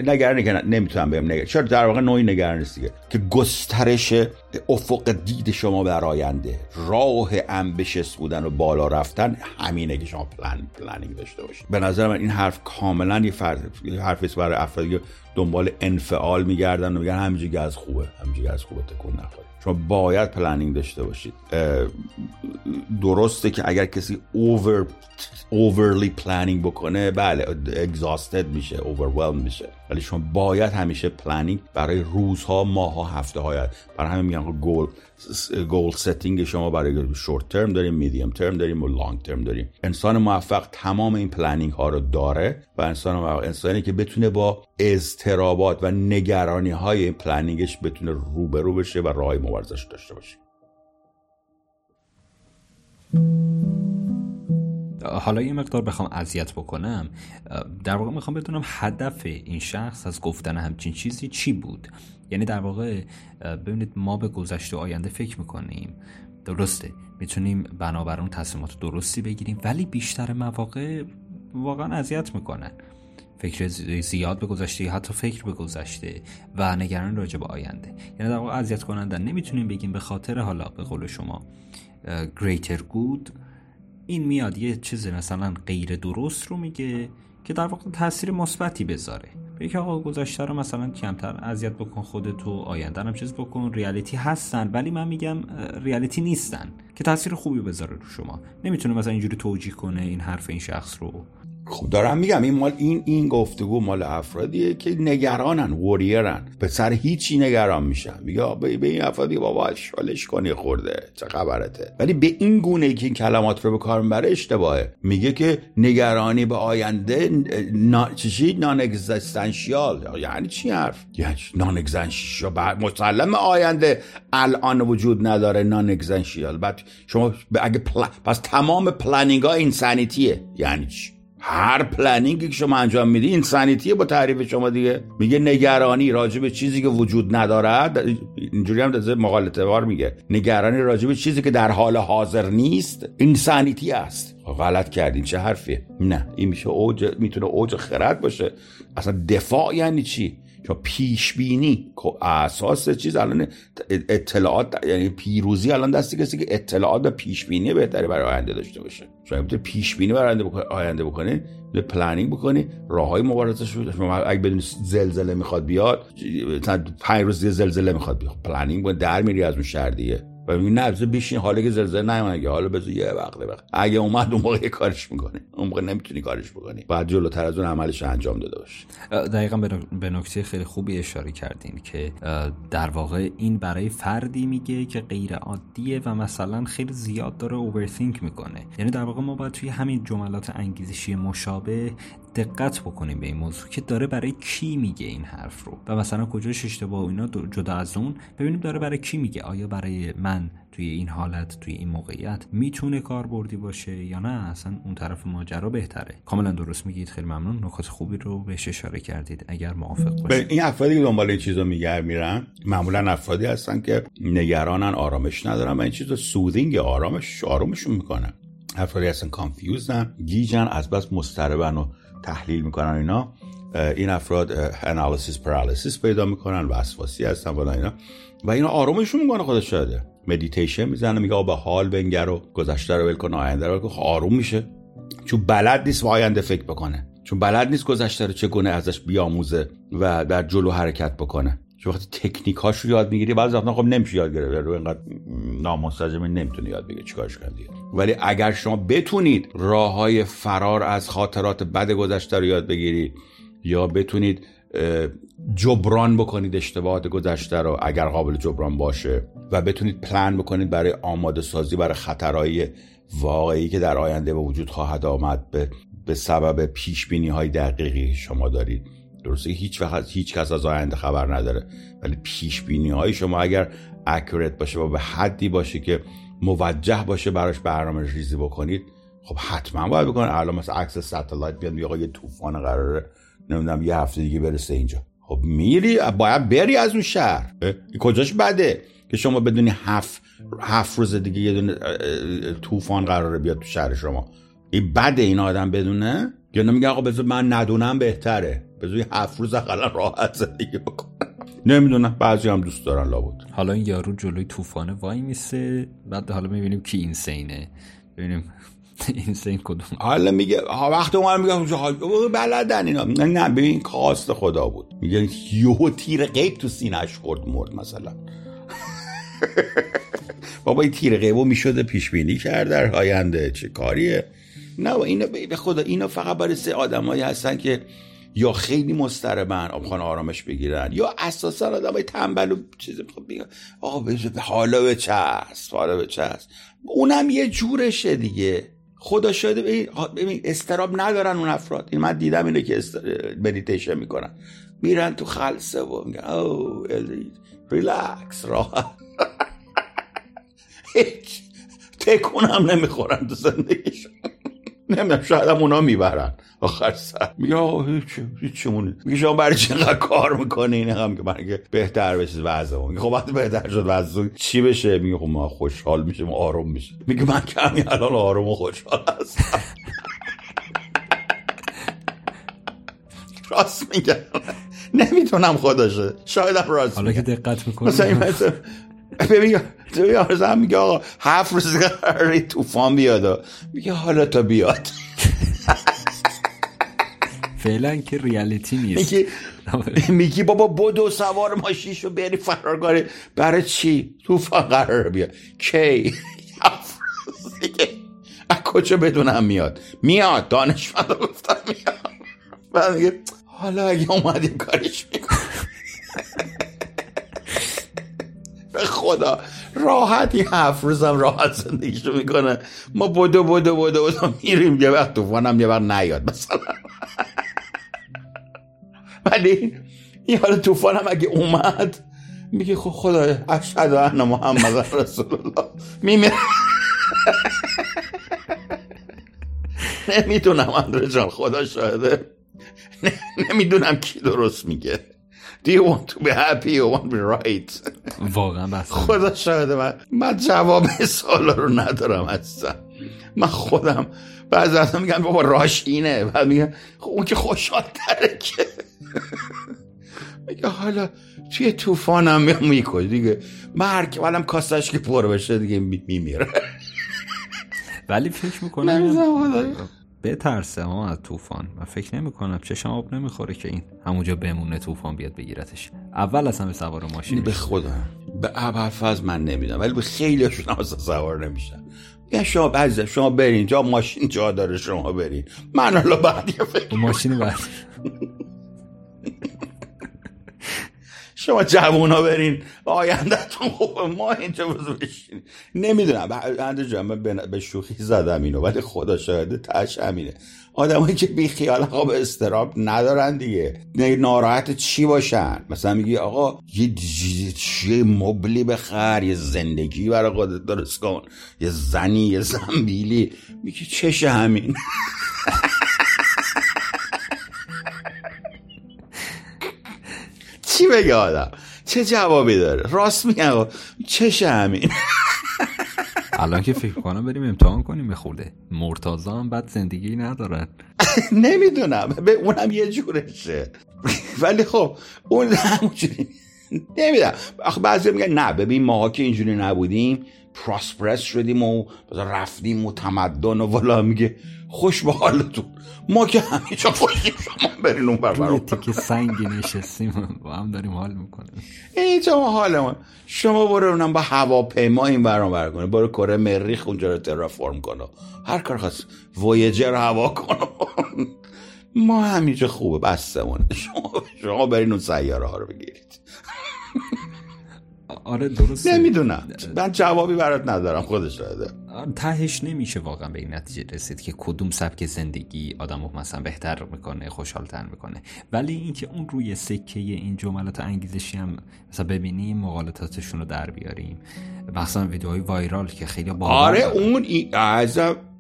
نگرانی که نمی‌تونم بگم نگرانی چرا؟ در واقع نوعی نگرانی دیگه. که گسترش افق دید شما بر آینده. راه ambitious بودن و بالا رفتن همینه که شما plan planning داشته باشید. به نظر من این حرف کاملا یه حرفی برای افرادی دنبال انفعال میگردن و میگن همینجوری گز خوبه. همینجوری گز خوبه تکون نخوره. شما باید planning داشته باشید. درسته که اگر کسی over overly planning بکنه بله exhausted میشه overwhelmed میشه. ولی شما باید همیشه planning برای روزها ماها هفته های برای همین میگن goal goal setting شما برای short term داریم medium term داریم و long term داریم. انسان موفق تمام این planning ها رو داره و انسان موفق انسانی که بتونه با اضطرابات و نگرانی های این planning ش بتونه روبرو بشه و راه مبارزش داشته باشه. حالا یه مقدار بخوام اذیت بکنم در واقع می‌خوام بدونم هدف این شخص از گفتن همچین چیزی چی بود؟ یعنی در واقع ببینید ما به گذشته و آینده فکر می‌کنیم. درسته می‌تونیم بنابر اون تصمیمات درستی بگیریم ولی بیشتر مواقع واقعا اذیت می‌کنن. فکر زیاد به گذشته حتی فکر به گذشته و نگران راجع به آینده. یعنی در واقع اذیت کنندن. نمی‌تونیم بگیم به خاطر حالا به قول شما greater good این میاد یه چیز مثلا غیر درست رو میگه که در واقع تاثیر مثبتی بذاره. بگه آقا گذشته رو مثلا کمتر اذیت بکن خودتو آینده هم چیز بکن. ریالیتی هستن ولی من میگم ریالیتی نیستن که تاثیر خوبی بذاره رو شما. نمی‌تونه مثلا اینجوری توجیه کنه این حرف این شخص رو. خب دارم میگم این مال این این گفتگو مال افرادیه که نگرانن وریرن. به سر هیچی نگران میشن. میگه به این افرادی بابا شالش کنی خورده. چه خبرته؟ ولی به این گونه ای که این کلمات رو به کار می‌بره اشتباهه. میگه که نگرانی به آینده نا... چی non-existential یعنی چی حرف؟ یعنی non-existential مسلم آینده الان وجود نداره. non-existential بعد شما اگه پس تمام planning ها insanity ه یعنی چی؟ هر planning ی که شما انجام میدی insanity ه با تعریف شما دیگه. میگه نگرانی راجع به چیزی که وجود ندارد اینجوری هم در مغالطه میگه. نگرانی راجع به چیزی که در حال حاضر نیست insanity است غلط کردین چه حرفیه؟ نه این میشه اوج می‌تونه اوج خرد باشه. اصلا دفاع یعنی چی؟ چون پیش بینی اساس چیز الان اطلاعات یعنی پیروزی الان دستی کسی که اطلاعات و پیش بینی بهتری برای آینده داشته باشه. شما می‌تونید پیش بینی برای آینده بکنید planning بکنی راه های مبارزش رو شما اگه بدونی زلزله می‌خواد بیاد مثلا 5 روز زلزله می‌خواد بیاد planning در میری از اون شهر دیگه. و نه بشین حالا که زلزله نیومد حالا بذار یه وقت وقت. اگه اومد اون موقع کارش می‌کنه اون موقع نمی‌تونی کارش بکنی. بعد جلوتر از اون عملش انجام داده باشه. دقیقا به نکته خیلی خوبی اشاره کردین که در واقع این برای فردی میگه که غیر عادیه و مثلا خیلی زیاد داره اوورثینک می‌کنه. یعنی در واقع ما باید توی همین جملات انگیزشی مشابه دقت بکنیم به این موضوع که داره برای کی میگه این حرف رو و مثلا کجاش اشتباه و اینا جدا از اون ببینیم داره برای کی میگه. آیا برای من توی این حالت توی این موقعیت می‌تونه کاربردی باشه یا نه؟ اصلا اون طرف ماجرا بهتره. کاملا درست میگید. خیلی ممنون. نکات خوبی رو بهش اشاره کردید. اگر موافق باشید. این افرادی که دنبال این چیزا میگه میرن معمولا افرادی هستن که نگرانن آرامش ندارن و این چیزا soothing آرامش آرامشون می‌کنن. افرادی هستن confused ن گیجن از بس مضطربن و تحلیل می‌کنن اینا این افراد analysis paralysis پیدا می‌کنن وسواسی هستن و اینا. و اینا آرومشون می‌کنه خودش شده. مدیتیشن می‌زنه میگه به حال بنگر و گذشته رو ول کن آینده رو خب آروم میشه. چون بلد نیست به آینده فکر بکنه. چون بلد نیست گذشته رو چگونه ازش بیاموزه و در جلو حرکت بکنه. چون وقتی تکنیکاش رو یاد می‌گیری بعضی وقتا خب نمیشه یاد گرفت. رو اینقدر نامستجم نمی‌تونه یاد بگیره. چیکارش کنه ولی اگر شما بتونید راه های فرار از خاطرات بد گذشته رو یاد بگیرید یا بتونید جبران بکنید اشتباهات گذشته رو اگر قابل جبران باشه و بتونید پلان بکنید برای آماده سازی برای خطرهای واقعی که در آینده به وجود خواهد آمد به, به سبب پیش بینی های دقیقی شما دارید. درسته هیچ وقت هیچ کس از آینده خبر نداره. ولی پیش بینی های شما اگر اکورت باشه و به حدی باشه که موجه باشه براش برنامه ریزی بکنید خب حتما باید بکنید الان مثلا عکس ستلایت بیاد میگه یه طوفان قراره نمی‌دونم یه هفته دیگه برسه اینجا. خب میری باید بری از اون شهر. کجاش بده که شما بدونی هفت هفت روز دیگه یه دونه طوفان قراره بیاد تو شهر شما. این بده این آدم بدونه؟ یا نمیگه آقا بذار من ندونم بهتره. بذار هفت روز اقلا راحت زندگی بکنم. نمی‌دونم بعضی هم دوست دارن لابد. حالا این یارو جلوی طوفان وای میسه. بعد حالا می‌بینیم کی این سینه ببینیم این سین کدوم. حالا میگه وقت اون میگه بلدن اینا. نه ببین کاست خدا بود. میگه یهو تیر غیب تو سینهش خورد مرد مثلا. بابا این تیر غیبو می‌شده پیش بینی کرد در آینده. چه کاریه؟ نه اینا به خدا اینا فقط برای سه آدمایی هستن که یا خیلی مستربن آبخانه آرامش بگیرن یا اساسا آدم های تنبل و چیز بگن آقا حالا به چست حالا به چست اونم یه جورشه دیگه. خدا شده ببین استراب ندارن اون افراد. این من دیدم اینه که مدیتیشن می‌کنن. میرن تو خلصه و میگن او ریلکس هیچ. تکونم نمی‌خورن تو زندگیشون. نمی‌دونم شاید هم اونا می‌برن. آخر سر. میگه هیچ هیچ میگه شما برای چه کار می‌کنه این هم که برای بهتر بشه وضع میگه خب وقتی بهتر شد وضع چی بشه؟ میگه خب ما خوشحال میشیم آروم میشه میگه من کمی الان آروم و خوشحال هستم. راست میگم نمی‌تونم خودشه شاید هم راست حالا که دقت می‌کنم مثلا ببین تو هم میگه آقا هفت روز قراری توفان بیاد. میگه حالا تا بیاد. فعلا که ریالیتی نیست. میگی بابا بدو سوار ماشینشو بری فرار برای چی؟ توفان قرار بیاد. کی؟ از کجا بدونم میاد؟ میاد. دانشمند گفتم میاد. بعد میگه حالا اگه اومدیم کارش می‌کنم خدا. راحتی هفت روزم راحت زندگیشو می‌کنه. ما بودو بودو بودو بودو میریم. یه وقت توفانم یه وقت نیاد مثلا. ولی این حالا توفانم اگه اومد میگه خب خدا اشهد ان محمد رسول الله. میمیره نمی‌دونم اندره جان خدا شاهده. نمی‌دونم کی درست میگه. Do you want to be happy or want to be right? واقعا بس. خدا شاهده من. من جواب سوالا رو ندارم هستم من خودم بعضی از میگن بابا راش اینه. بعد میگن خب اون که خوشحال تره که. میگه حالا توی طوفانم میکن دیگه مرگ ولم کاستش که پر بشه دیگه میمیره. ولی فکر می‌کنم بترسه ها از طوفان. من فکر نمی کنم چشم آب نمی‌خوره که این همونجا بمونه طوفان بیاد بگیرتش. اول از همه سوار ماشین به خدا. به از من نمیدم ولی به خیلیشون هم سوار نمیشن یا شما بعضی شما برین. جا ماشین جا داره شما برین. من حالا بعد فکر ماشین بعد. شما جوونا برین. آیندهتون خوبه. ما اینجا بشین نمی‌دونم. بنده جمعه به شوخی زدم اینو ولی خدا شاهده تش همینه. آدمایی که بی خیال به استراب ندارن دیگه. ناراحت چی باشن؟ مثلا میگی آقا یه چیه مبلی بخر یه زندگی برای خودت. درست کن. یه زنی یه زنبیلی. میگی چش همین. چی بگه آدم؟ چه جوابی داره؟ راست میگم. چش همین. الان که فکر کنم بریم امتحان کنیم خورده. مرتازا هم بد زندگی ندارن. نمی‌دونم. به اونم یه جورشه. ولی خب اون همونجوری. نمی‌دونم. آخه بعضی میگن نه ببین ما که اینجوری نبودیم پراسپرس شدیم و رفتیم و تمدن و والا میگه خوش به حالتون ما که همیشه خوشیم شما برین اون بر که سنگی نشستیم با هم داریم حال می‌کنیم. اینجا ما. حالمون شما برو اونم با هواپیما این برام بر کنه برو کره مریخ اونجا رو ترافورم کنه هر کار خواست. وویجر هوا کنه ما همینجا خوبه. بستمونه. شما شما برین اون سیاره ها رو بگیرید. آره درست نمی‌دونم. من جوابی برات ندارم خودش داده تهش نمیشه واقعا به این نتیجه رسید که کدوم سبک زندگی آدم رو مثلا بهتر می‌کنه خوشحالتر می‌کنه. ولی اینکه اون روی سکه این جملات انگیزشی هم مثلا ببینیم مقالطاتشون رو در بیاریم. مثلا ویدیوهای وایرال که خیلی باور آره اون ای...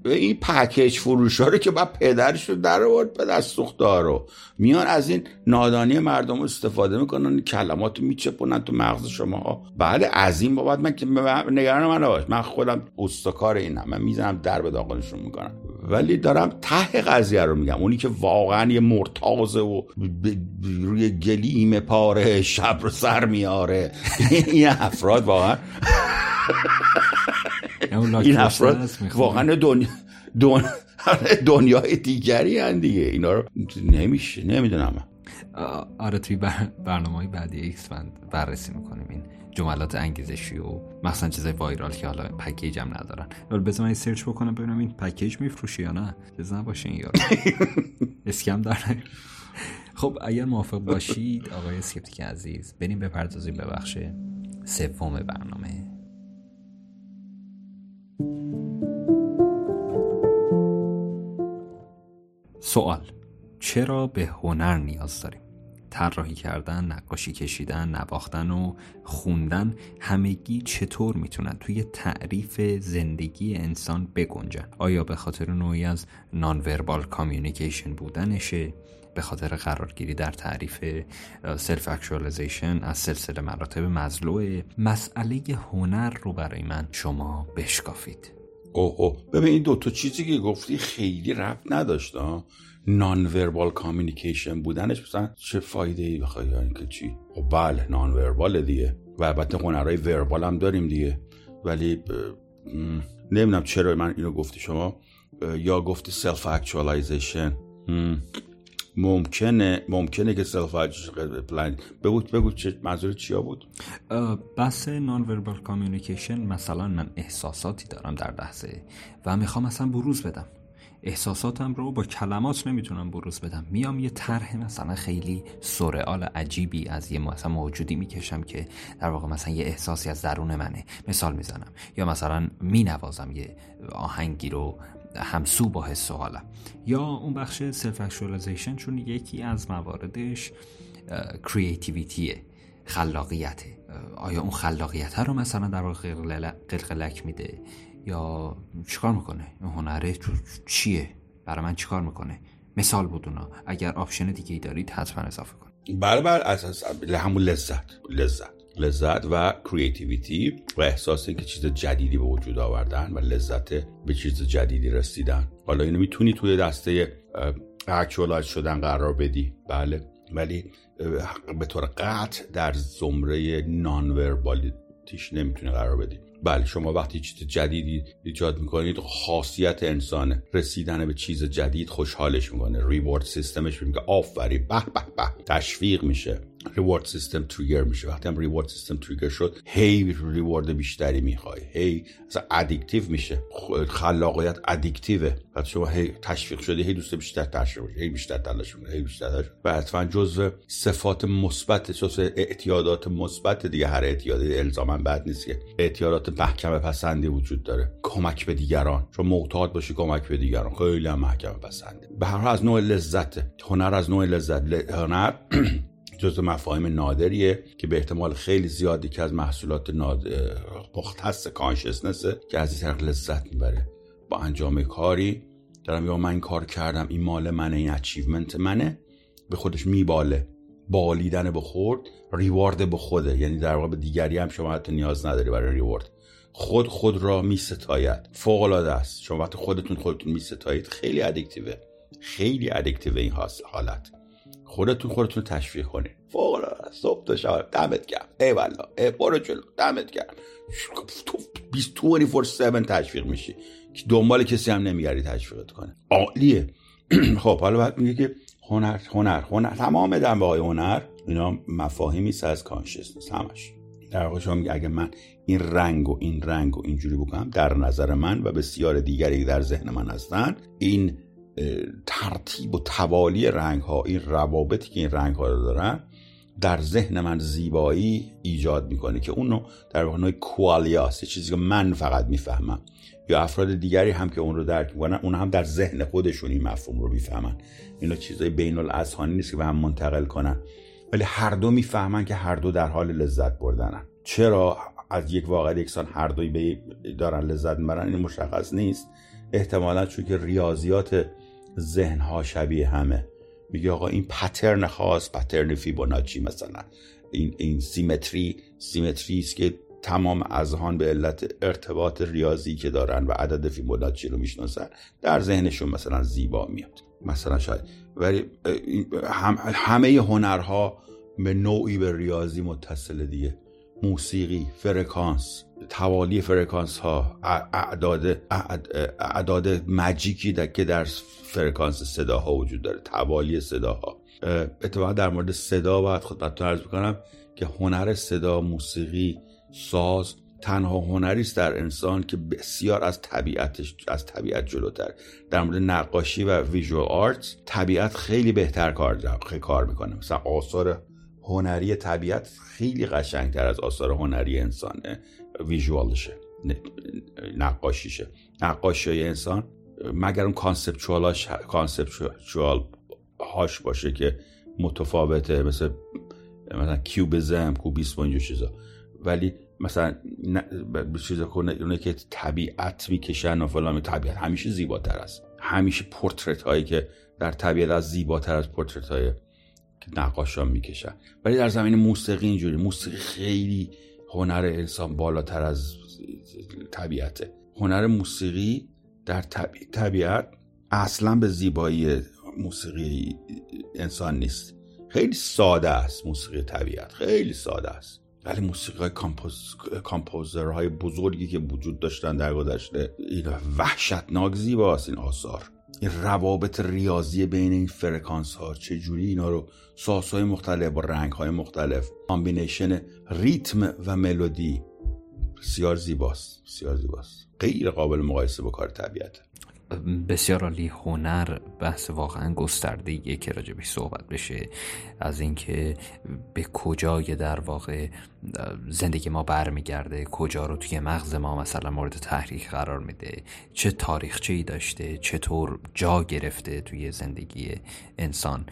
این پکیج فروش رو که بعد پدرش رو در آورد به دست رو. میان از این نادانی مردم استفاده می‌کنن کلمات رو میچپونن تو مغز شما. بله از این بابت من که نگران من باش من خودم استکار اینم. من می‌زنم در به داخلشون می‌کنم. ولی دارم ته قضیه رو میگم. اونی که واقعا یه مرتازه و روی گلیم پاره شب رو سر میاره این افراد واقعا. این افراد واقعا دنیا دنیای دیگری هن دیگه. اینا رو نمیشه نمی‌دونم. آره توی برنامه های بعدی ایکس بررسی می‌کنیم این جملات انگیزشی و مثلا چیزای viral که حالا پکیج هم ندارن. ولی بذار من search بکنم ببینم این پکیج میفروشه یا نه. بزن باشه این یارو. scam داره. خب اگر موافق باشید آقای skeptic عزیز بریم بپردازیم به بخش سوم برنامه. سوال چرا به هنر نیاز داریم؟ طراحی کردن، نقاشی کشیدن، نواختن و خوندن همگی چطور می‌تونن توی تعریف زندگی انسان بگنجن؟ آیا به خاطر نوعی از non-verbal communication بودنشه؟ به خاطر قرارگیری در تعریف self-actualization از سلسله مراتب مزلو مسئله هنر رو برای من شما بشکافید اوه اوه. ببین این دوتا چیزی که گفتی خیلی ربط نداشت non-verbal communication بودنش مثلا چه فایده ای بخوای؟ یعنی که چی؟ خب بله non-verbal دیگه. و البته هنرهای verbal هم داریم دیگه. ولی نمی‌دونم چرا من اینو گفتی شما. یا گفتی self-actualization ممکنه ممکنه که self پلان بگو بگو چه منظور چیا بود؟ بحث non-verbal communication مثلا من احساساتی دارم در لحظه و می‌خوام مثلا بروز بدم. احساساتم رو با کلمات نمی‌تونم بروز بدم. میام یه طرح مثلا خیلی سورئال عجیبی از یه مثلا موجودی می‌کشم که در واقع مثلا یه احساسی از درون منه. مثال می‌زنم. یا مثلا مینوازم یه آهنگی رو همسو با حس و حالم. یا اون بخش self-actualization چون یکی از مواردش creativity ه خلاقیته. آیا اون خلاقیت رو مثلا در واقع قلقلک میده؟ یا چیکار می‌کنه؟ این هنره چیه؟ برای من چیکار می‌کنه؟ مثال بود اونا. اگر option دیگه ای دارید حتما اضافه کن بله بله اساس همون لذت. لذت. لذت و creativity و احساس که چیز جدیدی به وجود آوردن و لذت به چیز جدیدی رسیدن. حالا اینو می‌تونی توی دسته actualize شدن قرار بدی. بله. ولی به طور قطع در زمره non-verbality ش نمی‌تونی قرار بدی. بله شما وقتی چیز جدیدی ایجاد می‌کنید خاصیت انسانه. رسیدن به چیز جدید خوشحالش می‌کنه. reward system ش میگه آفرین به به به. تشویق میشه. reward system trigger میشه. وقتی هم reward system trigger شد هی reward بیشتری می‌خوای. هی اصلا addictive میشه. خلاقیت ادیکتیوه وقتی شما هی تشویق شده هی دوست بیشتر تشویق هی بیشتر تلاش می‌کنه هی بیشتر تلاش و حتما جزء صفات مثبت جزء اعتیادات مثبت دیگه. هر اعتیادی الزاما بد نیست که. اعتیادات محکم پسندی وجود داره. کمک به دیگران. چون معتاد باشی کمک به دیگران. خیلی هم محکم پسندی. به هر از نوع لذت. هنر از نوع لذت. هنر جز مفاهیم نادریه که به احتمال خیلی زیادی که از محصولات ناد... مختص consciousness ه که از این طرف لذت می‌بره. با انجام کاری دارم یا من کار کردم این مال منه این achievement منه به خودش میباله. بالیدن به خود reward به خوده. یعنی در واقع به دیگری هم شما حتی نیاز نداری برای reward خود خود را می ستاید فوق العاده است. شما وقتی خودتون خودتون می ستایید خیلی addictive ه خیلی addictive ه این حالت. خودتون خودتون تشویق کنید فوق العاده صبح تا شب دمت گرم. ای ول ای برو جلو دمت گرم. 24 7 تشویق میشی. که دنبال کسی هم نمیگردی تشویقت کنه. عالیه. خب حالا بعد میگه که هنر هنر هنر. تمام دنبه های هنر اینا مفاهیمی از کانشسنس همش. در واقع شما میگه اگه من این رنگ و این رنگ و اینجوری بکنم در نظر من و بسیار دیگری در ذهن من هستن این ترتیب و توالی رنگ ها این روابطی که این رنگ ها دارن در ذهن من زیبایی ایجاد می‌کنه که اونو در واقع نوع کوالیاس چیزی که من فقط می‌فهمم. یا افراد دیگری هم که اون رو درک می‌کنن اون هم در ذهن خودشون این مفهوم رو می‌فهمن. اینا چیزای بین الاذهانی نیست که به هم منتقل کنن. ولی هر دو می‌فهمن که هر دو در حال لذت بردنن. چرا از یک واقع یکسان هر دوی دارن لذت می‌برن؟ این مشخص نیست. احتمالا چون که ریاضیات ذهن ها شبیه همه. میگه آقا این پترن خاص پترن فیبوناچی مثلا. این این symmetry symmetry است که تمام اذهان به علت ارتباط ریاضی که دارن و عدد فیبوناچی رو می‌شناسن در ذهنشون مثلا زیبا میاد. مثلا شاید. ولی همه هنرها به نوعی به ریاضی متصل دیگه. موسیقی فرکانس. توالی فرکانس ها اعداد اعداد magic ی در که در فرکانس صداها وجود داره توالی صداها. اتفاقا در مورد صدا باید خدمتتون عرض بکنم که هنر صدا موسیقی ساز تنها هنری است در انسان که بسیار از طبیعتش از طبیعت جلوتر. در مورد نقاشی و ویژوال آرت طبیعت خیلی بهتر کار کار می‌کنه. مثلا آثار هنری طبیعت خیلی قشنگتر از آثار هنری انسانه. ویژوالشه نقاشیشه. نقاشی انسان مگر اون conceptual اش conceptual هاش باشه که متفاوته مثل مثلا cubism کوبیسم و اینجور چیزا. ولی مثلا چیزا کنه اونه که طبیعت می‌کشن و فلان طبیعت همیشه زیباتر است. همیشه portrait هایی که در طبیعت از زیباتر از portrait های که نقاشان می‌کشن. ولی در زمینه موسیقی اینجوری. موسیقی خیلی هنر انسان بالاتر از طبیعته. هنر موسیقی در طبیعت اصلا به زیبایی موسیقی انسان نیست. خیلی ساده است موسیقی طبیعت خیلی ساده است. ولی موسیقی های compose... composer های بزرگی که وجود داشتن در گذشته این وحشتناک زیباست این آثار. این روابط ریاضی بین این فرکانس ها چجوری اینا رو سازهای مختلف با رنگ های مختلف combination ریتم و ملودی بسیار زیباست بسیار زیباست. غیر قابل مقایسه با کار طبیعت بسیار عالی هنر بحث واقعا گسترده که راجبش صحبت بشه. از اینکه به کجای در واقع زندگی ما برمیگرده کجا رو توی مغز ما مثلا مورد تحریک قرار میده چه تاریخچه ای داشته چطور جا گرفته توی زندگی انسان.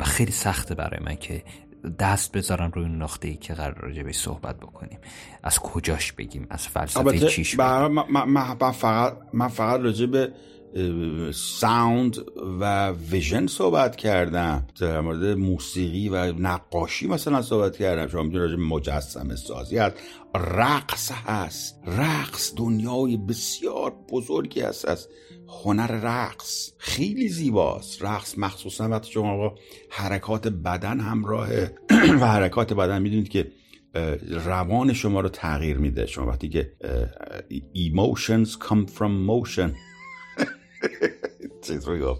خیلی سخته برای من که دست بذارم روی نقطه ای که قرار راجع به صحبت بکنیم. از کجاش بگیم؟ از فلسفه چیش بگیم؟ من فقط من فقط راجع به ساوند و ویژن صحبت کردم. در مورد موسیقی و نقاشی مثلا صحبت کردم. شما می‌دونید راجع مجسم سازی هست. رقص هست. رقص دنیای بسیار بزرگی هست. از هنر رقص. خیلی زیباست. رقص مخصوصا وقتی شما با حرکات بدن همراه و حرکات بدن می‌دونید که روان شما رو تغییر میده. شما وقتی که emotions come from motion. چیز رو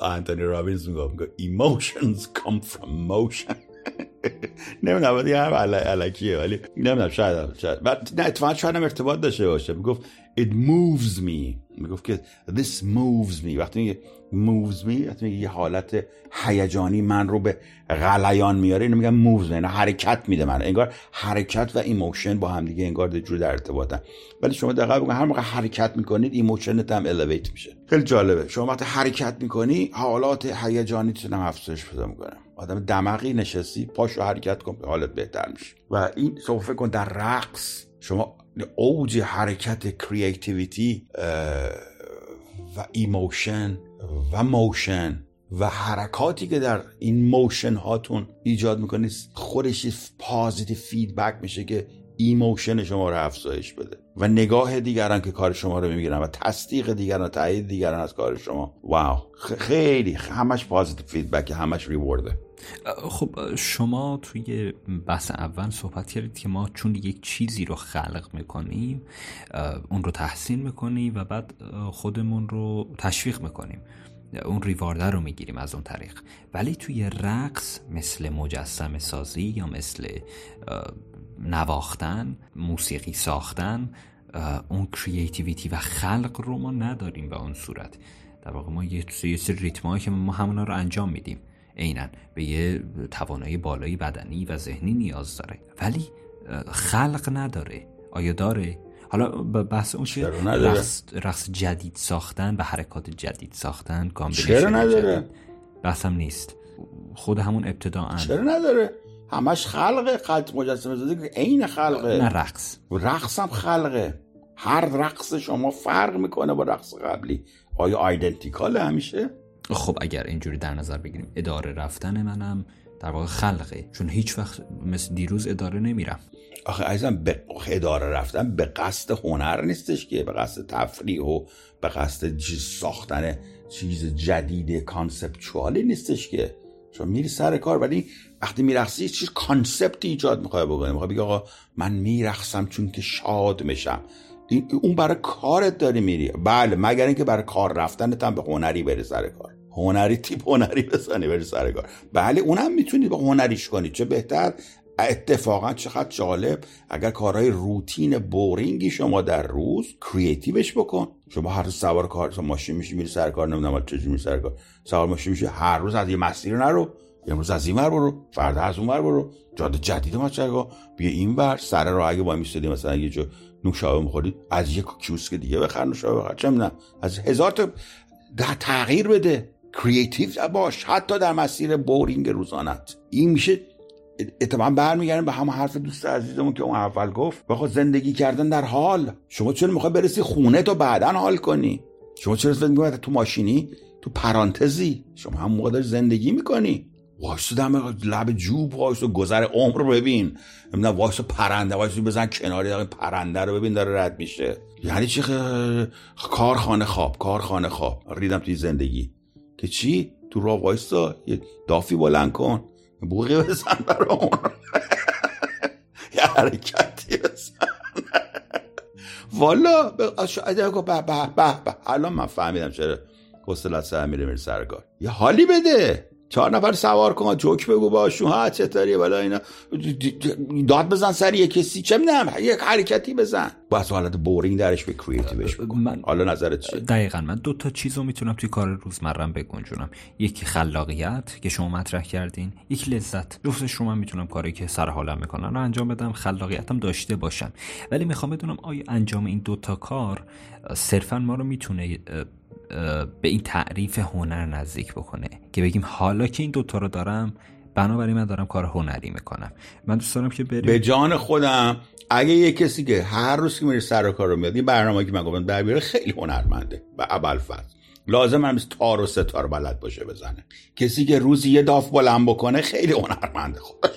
آنتونی رابینز می‌گفت emotions come from motion. نمی‌دونم ولی هم علکیه ولی نمی‌دونم شاید شاید. نه اتفاقا شاید هم ارتباط داشته باشه. می‌گفت it moves me. می‌گفت که this moves me. وقتی میگه moves me وقتی میگه یه حالت هیجانی من رو به غلیان میاره اینو میگم moves me یعنی حرکت میده من. انگار حرکت و emotion با هم دیگه انگار جور در ارتباطن. ولی شما دقیقا بگن هر موقع حرکت می‌کنید emotion ت هم elevate میشه. خیلی جالبه. شما وقتی حرکت می‌کنی حالات هیجانی هم افزایش پیدا می‌کنه. آدم دمقی نشستی پاشو حرکت کن حالت بهتر میشه. و این فکر کن در رقص شما اوج حرکت creativity و emotion و motion و حرکاتی که در این motion هاتون ایجاد می‌کنید خودش positive feedback میشه که emotion شما رو افزایش بده. و نگاه دیگران که کار شما رو می‌گیرن و تصدیق دیگران و تایید دیگران از کار شما. wow. خیلی همش positive feedback همش reward ه خب شما توی بحث اول صحبت کردید که ما چون یک چیزی رو خلق می‌کنیم اون رو تحسین می‌کنیم و بعد خودمون رو تشویق می‌کنیم. اون ریوارده رو می‌گیریم از اون طریق. ولی توی رقص مثل مجسم سازی یا مثل نواختن موسیقی ساختن اون کریتیویتی و خلق رو ما نداریم به اون صورت. در واقع ما یه سری ریتم که ما همونا رو انجام میدیم. عینا به یه توانایی بالایی بدنی و ذهنی نیاز داره. ولی خلق نداره. آیا داره؟ حالا بحث اون چیه؟ رقص, رقص جدید ساختن و حرکات جدید ساختن چرا نداره؟ بحثم نیست. خود همون ابتداعا چرا نداره؟ همش خلقه. خلق مجسمه زده که عین خلقه. نه رقص. رقص هم خلقه. هر رقص شما فرق می‌کنه با رقص قبلی. آیا identical ه همیشه؟ خب اگر اینجوری در نظر بگیریم اداره رفتن منم در واقع خلقه. چون هیچ وقت مثل دیروز اداره نمیرم. آخه عزیزم به اداره رفتن به قصد هنر نیستش که به قصد تفریح و به قصد چیز ساختن چیز جدید conceptual ی نیستش که. چون میری سر کار ولی وقتی میرقصی چیز concept ایجاد می‌خوای بکنی. می‌خوای بگی آقا من میرقصم چون که شاد میشم. اون برای کارت داری میری. بله مگر اینکه برای کار رفتنت هم به هنری بری سر کار. هنری تیپ هنری بزنی بری سر کار. بله اونم می‌تونی به هنریش کنی. چه بهتر؟ اتفاقا چقدر جالب. اگر کارهای روتین بورینگی شما در روز کریتیوش بکن. شما هر روز سوار کار ماشین میشی میری سر کار نمی‌دونم چجوری میری سر کار. سوار ماشین میشی هر روز از یه مسیر نرو. امروز از این ور برو فردا از اون ور برو. جاده جدید ما بیا این ور سر راه اگه وامیستی مثلا یه جو نوشابه می‌خورید از یک کیوسک دیگه بخر نوشابه بخر. چه از هزار تا در تغییر بده. creative باش حتی در مسیر boring روزانت. این میشه اتفاقا برمیگردیم به همون حرف دوست عزیزمون که اون اول گفت. بخواد زندگی کردن در حال. شما چرا می‌خوای برسی خونه تا بعدا حال کنی؟ شما چرا فکر تو ماشینی؟ تو پرانتزی. شما هم موقع زندگی می‌کنی. وایسو دم لب جوب وایسو گذر عمر رو ببین. نمی‌دونم وایسو پرنده وایسو بزن کناری پرنده رو ببین داره رد میشه. یعنی چی کارخانه خواب کارخانه خواب. ریدم توی زندگی. که چی؟ تو راه وایسا یه دافی بلند کن. بوغی بزن برامون یه حرکتی بزن. والا شاید به به به به. الان من فهمیدم چرا حوصلت سر میره میره سرگار یه حالی بده. چهار نفر سوار کن جوک بگو باشون ها چطوری؟ بالا اینا داد بزن سر یه کسی. چه می‌دونم یک حرکتی بزن. از حالت بورینگ درش به کریتیوش من حالا نظرت چیه؟ دقیقا من دو تا چیز رو می‌تونم توی کار روزمرم بگنجونم. یکی خلاقیت که شما مطرح کردین یک لذت. جفتش رو من می‌تونم کاری که سر حالم می‌کنن رو انجام بدم خلاقیتم داشته باشم. ولی می‌خوام بدونم آیا انجام این دوتا کار صرفا ما رو می‌تونه به این تعریف هنر نزدیک بکنه که بگیم حالا که این دوتا رو دارم بنابراین من دارم کار هنری می‌کنم. من دوست دارم که بریم. به جان خودم اگه یه کسی که هر روز که میره سر کار رو میاد این برنامه که من گفتم در بیاره خیلی هنرمنده و اول لازم هم تار و ستار بلد باشه بزنه. کسی که روزی یه داف بلند بکنه خیلی هنرمنده خودش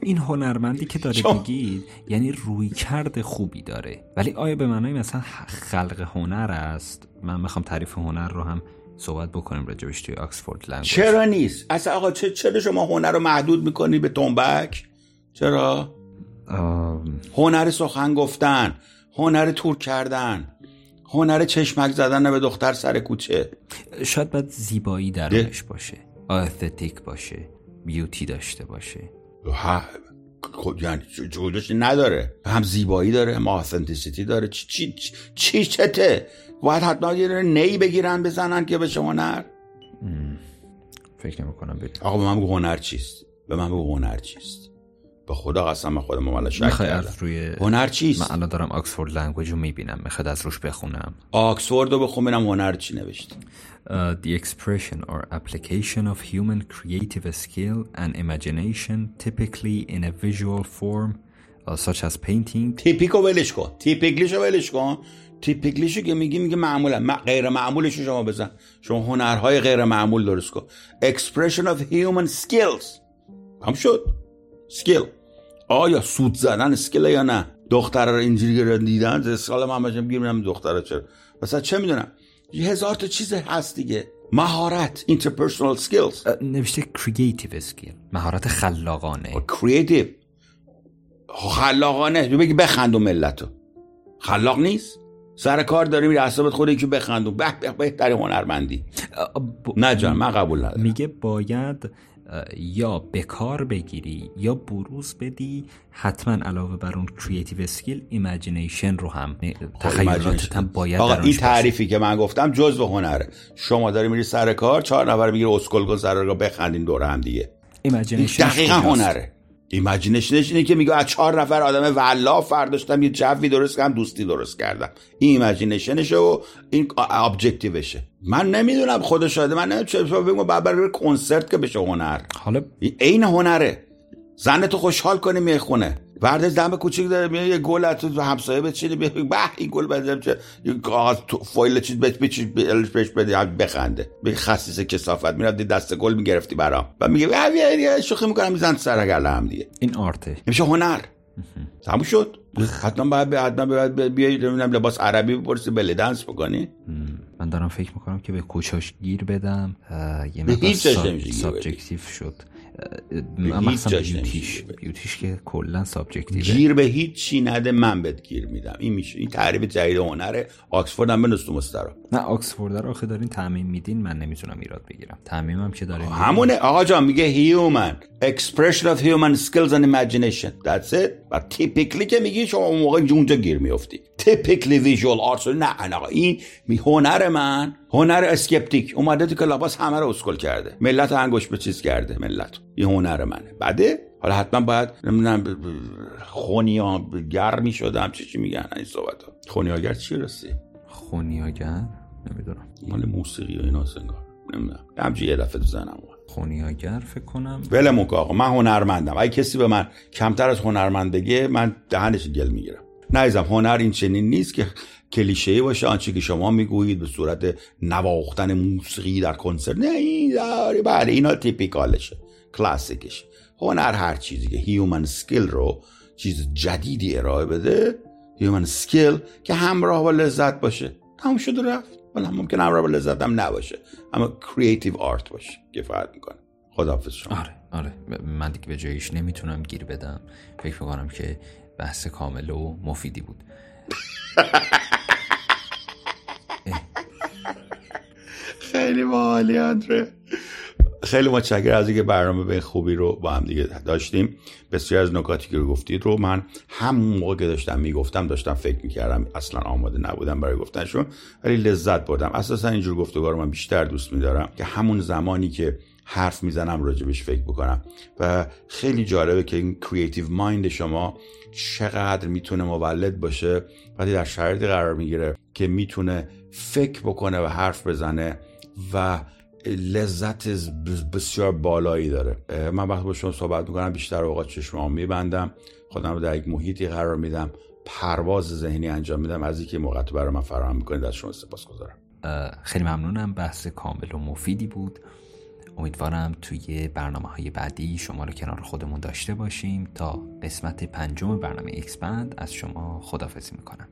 این هنرمندی که داره میگید یعنی روی کرد خوبی داره. ولی آیا به معنای مثلا خلق هنر است؟ من می‌خوام تعریف هنر رو هم صحبت بکنیم راجبش توی Oxford Language چرا نیست؟ اصلا آقا چرا شما هنر رو محدود می‌کنی به تنبک؟ چرا؟ هنر سخن گفتن هنر تور کردن. هنر چشمک زدن به دختر سر کوچه. شاید باید زیبایی درش باشه. aesthetic باشه. beauty داشته باشه. ها خب یعنی جودش نداره. هم زیبایی داره هم authenticity داره. چی چی چی چته؟ باید حتما یه نی بگیرن بزنن که به شما هنر فکر نمی کنم آقا به من بگو هنر چیست؟ به من بگو هنر چیست. به خدا قسم خودم مالا شک روی هنر چیست؟ من الان دارم Oxford Language رو می‌بینم. می‌خواد از روش بخونم؟ آکسفورد رو بخون ببینم هنر چی نوشت. Uh, the expression or application of human creative skill and imagination typically in a visual form uh, such as painting. typical و ولش کن. typically شو ولش کن. typically شو که میگی میگه معمولا. غیر معمولش شما بزن. شما هنرهای غیر معمول درست کن. Expression of human skills. هم شد. skill آیا سوت زدن skill یا نه؟ دختر رو اینجوری دیدن اسکال من باشم بگیرم دختر چرا؟ مثلا چه می‌دونم؟ یه هزار تا چیز هست دیگه. مهارت interpersonal skills. نوشته creative skill. مهارت خلاقانه. creative. خلاقانه. تو بگی بخندو ملتو خلاق نیست؟ سر کار داری میری اعصابت خود که بخندو به بهترین هنرمندی. نه جان من قبول ندارم. میگه باید یا به کار بگیری یا بروز بدی حتما علاوه بر اون creative skill imagination رو هم تخیلاتت هم باید آقا این تعریفی که من گفتم جزء هنره شما داری میری سر کار چهار نفر می‌گیری اسکل سر رو بخندین دور هم دیگه. دقیقا هنره. ایمیجینیشنش اینه که میگه از چهار نفر آدم ولا فرداشتم یه جوی درست کردم دوستی درست کردم. این ایمیجینیشنشه و این ابجکتیوشه من نمی‌دونم خدا شاده من نمی‌دونم چه بگم بعد کنسرت که بشه هنر. حالا این هنره. زن تو خوشحال کنی می‌خونه. از دم کوچیک داره میاد یه گل تو همسایه بچینی به این گل بدم چه کاغذ فایل چیز بهش بهش بدی بخنده. به خصیص کسافت می‌رفتی دست گل می‌گرفتی برام. و میگه شوخی می‌کنم میزن سر هم دیگه. این آرته. میشه هنر. تموم شد. حتما باید حتما باید بیای لباس عربی بپرسی بله دنس بکنی. من دارم فکر می‌کنم که به کوچاش گیر بدم یه مقدار سابجکتیو شد. مثلا بیوتیش بیوتیش که کلا سابجکتیوه. گیر به هیچ چی نده من بهت گیر میدم. این میشه. این تعریف جدید هنره. آکسفورد هم بنوس تو مسترا. نه آکسفورد رو آخه دارین تعمیم میدین من نمی‌تونم ایراد بگیرم. تعمیمم که داره همونه. آقا جان میگه human. Expression of human skills and imagination. That's it. و تیپیکلی که میگی شما اون موقع اونجا گیر میافتی. تیپیکلی ویژوال آرتس نه نه این هنر من. هنر اسکپتیک. اومده تو کلاباس همه رو اسکل کرده. ملت انگوش به چیز کرده. ملت. این هنر منه. بعده؟ حالا حتما باید نمی‌دونم خونیاگر می‌شدم چی چی میگن این صحبت ها خونیاگر چی رسی؟ خونیاگر؟ نمی‌دونم. مال موسیقی و اینا singer نمی‌دونم. همچی یه دفعه تو زنم خونیاگر فکر کنم. ولمون آقا. من هنرمندم. اگه کسی به من کمتر از هنرمند بگه من دهنش گل می‌گیرم. نایزم هنر این چنین نیست که کلیشه باشه آنچه که شما می‌گویید به صورت نواختن موسیقی در کنسرت. نه این داری بله اینا typical شه کلاسیکش. هنر هر چیزی که human skill رو چیز جدیدی ارائه بده human skill که همراه با لذت باشه. تموم شده رفت. ولی ممکن همراه با لذت هم نباشه اما creative art باشه. کفایت می‌کنه. خداحافظ شما. آره آره. من دیگه به جایش نمی‌تونم گیر بدم. فکر می‌کنم که بحث کامل و مفیدی بود. خیلی عالی آندره خیلی متشکرم از اینکه برنامه به خوبی رو با هم دیگه داشتیم. بسیار از نکاتی که گفتید رو من همون موقع که داشتم می‌گفتم داشتم فکر می‌کردم اصلا آماده نبودم برای گفتنشون ولی لذت بردم. اساسا اینجور گفتگار رو من بیشتر دوست میدارم که همون زمانی که حرف می‌زنم راجبش فکر بکنم. و خیلی جالبه که این کریتیو مایند شما چقدر می‌تونه مولد باشه وقتی در شرایطی قرار می‌گیره که می‌تونه فکر بکنه و حرف بزنه. و لذت بسیار بالایی داره. من وقتی با شما صحبت می‌کنم بیشتر اوقات چشمام میبندم. خودم رو در یک محیطی قرار میدم. پرواز ذهنی انجام میدم. از اینکه موقع برای من فراهم می‌کنید از شما سپاس گذارم. خیلی ممنونم. بحث کامل و مفیدی بود. امیدوارم توی برنامه های بعدی شما رو کنار خودمون داشته باشیم تا قسمت پنجم برنامه اکسپند از شما خدافزی می‌کنم.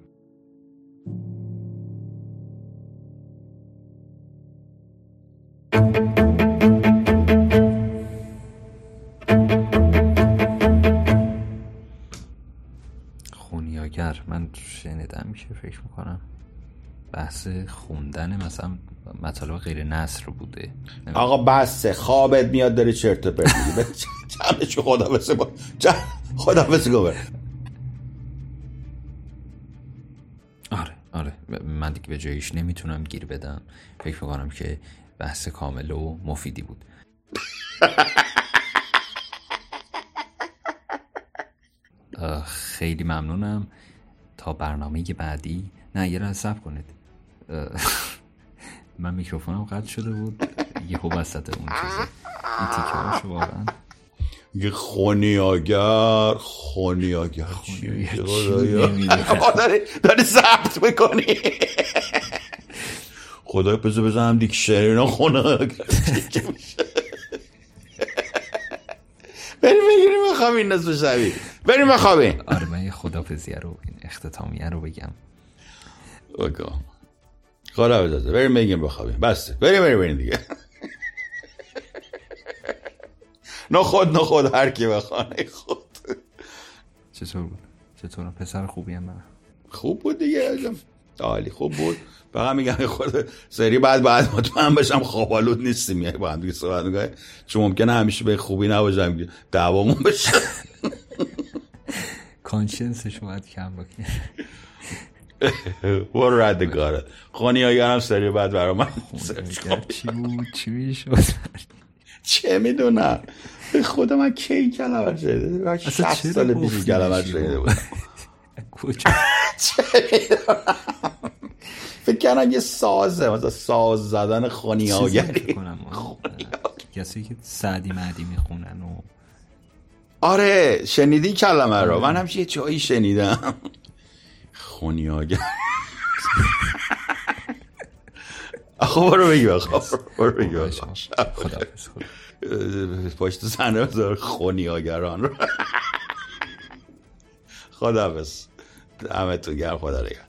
خونیاگر من شنیدم که فکر می‌کنم بحث خوندن مثلا مطالب غیر نصر بوده. آقا بسه خوابت میاد داره چرت و پرت میگه جمعش خدا بسه با خدا بسه گوبر آره آره. من دیگه به جایش نمی‌تونم گیر بدم. فکر می‌کنم که بحث کامل و مفیدی بود. خیلی ممنونم. تا برنامه بعدی. نه یه رنگ کنید. من میکروفونم قطع شده بود. یهو وسط اون چیزه این تیکه هاشو واقعا. یه خونیاگر خونیاگر داره داره ضبط می‌کنی. خدای بزر بزنم دیکشنری اینا خونیاگر بریم بگیریم بخوابین نصف شبی. بریم بخوابین آره من یه خدافزیه رو این اختتامیه رو بگم. اوکی. خدا بزازه بریم بگیم بخوابیم. بسته بریم بریم بریم دیگه. نه خود نه خود هر کی بخوانه خود. چطور بود؟ چطور؟ پسر خوبی هم من خوب بود دیگه. عالی خوب بود. فقط میگم خود سری بعد بعد مطمئن بشم خوابالود نیستیم. یعنی با هم دیگه صحبت میگه چون ممکنه همیشه به خوبی نباشم. دعوامون بشه کانشنسش باید کم بکنه برو رد گاره خونی هم سری بعد برای من چی بود؟ چی می‌شد چه می‌دونم. به خدا من کی کلمه شده 60 سال پیش کلمه شده بودم. می‌دونم فکر کنم یه سازه مثلا ساز زدن خونی آگری کسی که سعدی معدی می‌خونن و آره شنیدی کلمه رو؟ من هم یه جایی شنیدم. خونی آگر خب برو بگی خب برو بگی خدا پشت صحنه بذار خونی آگران رو. خدا Ah, Dame tu ya, Juan Darío.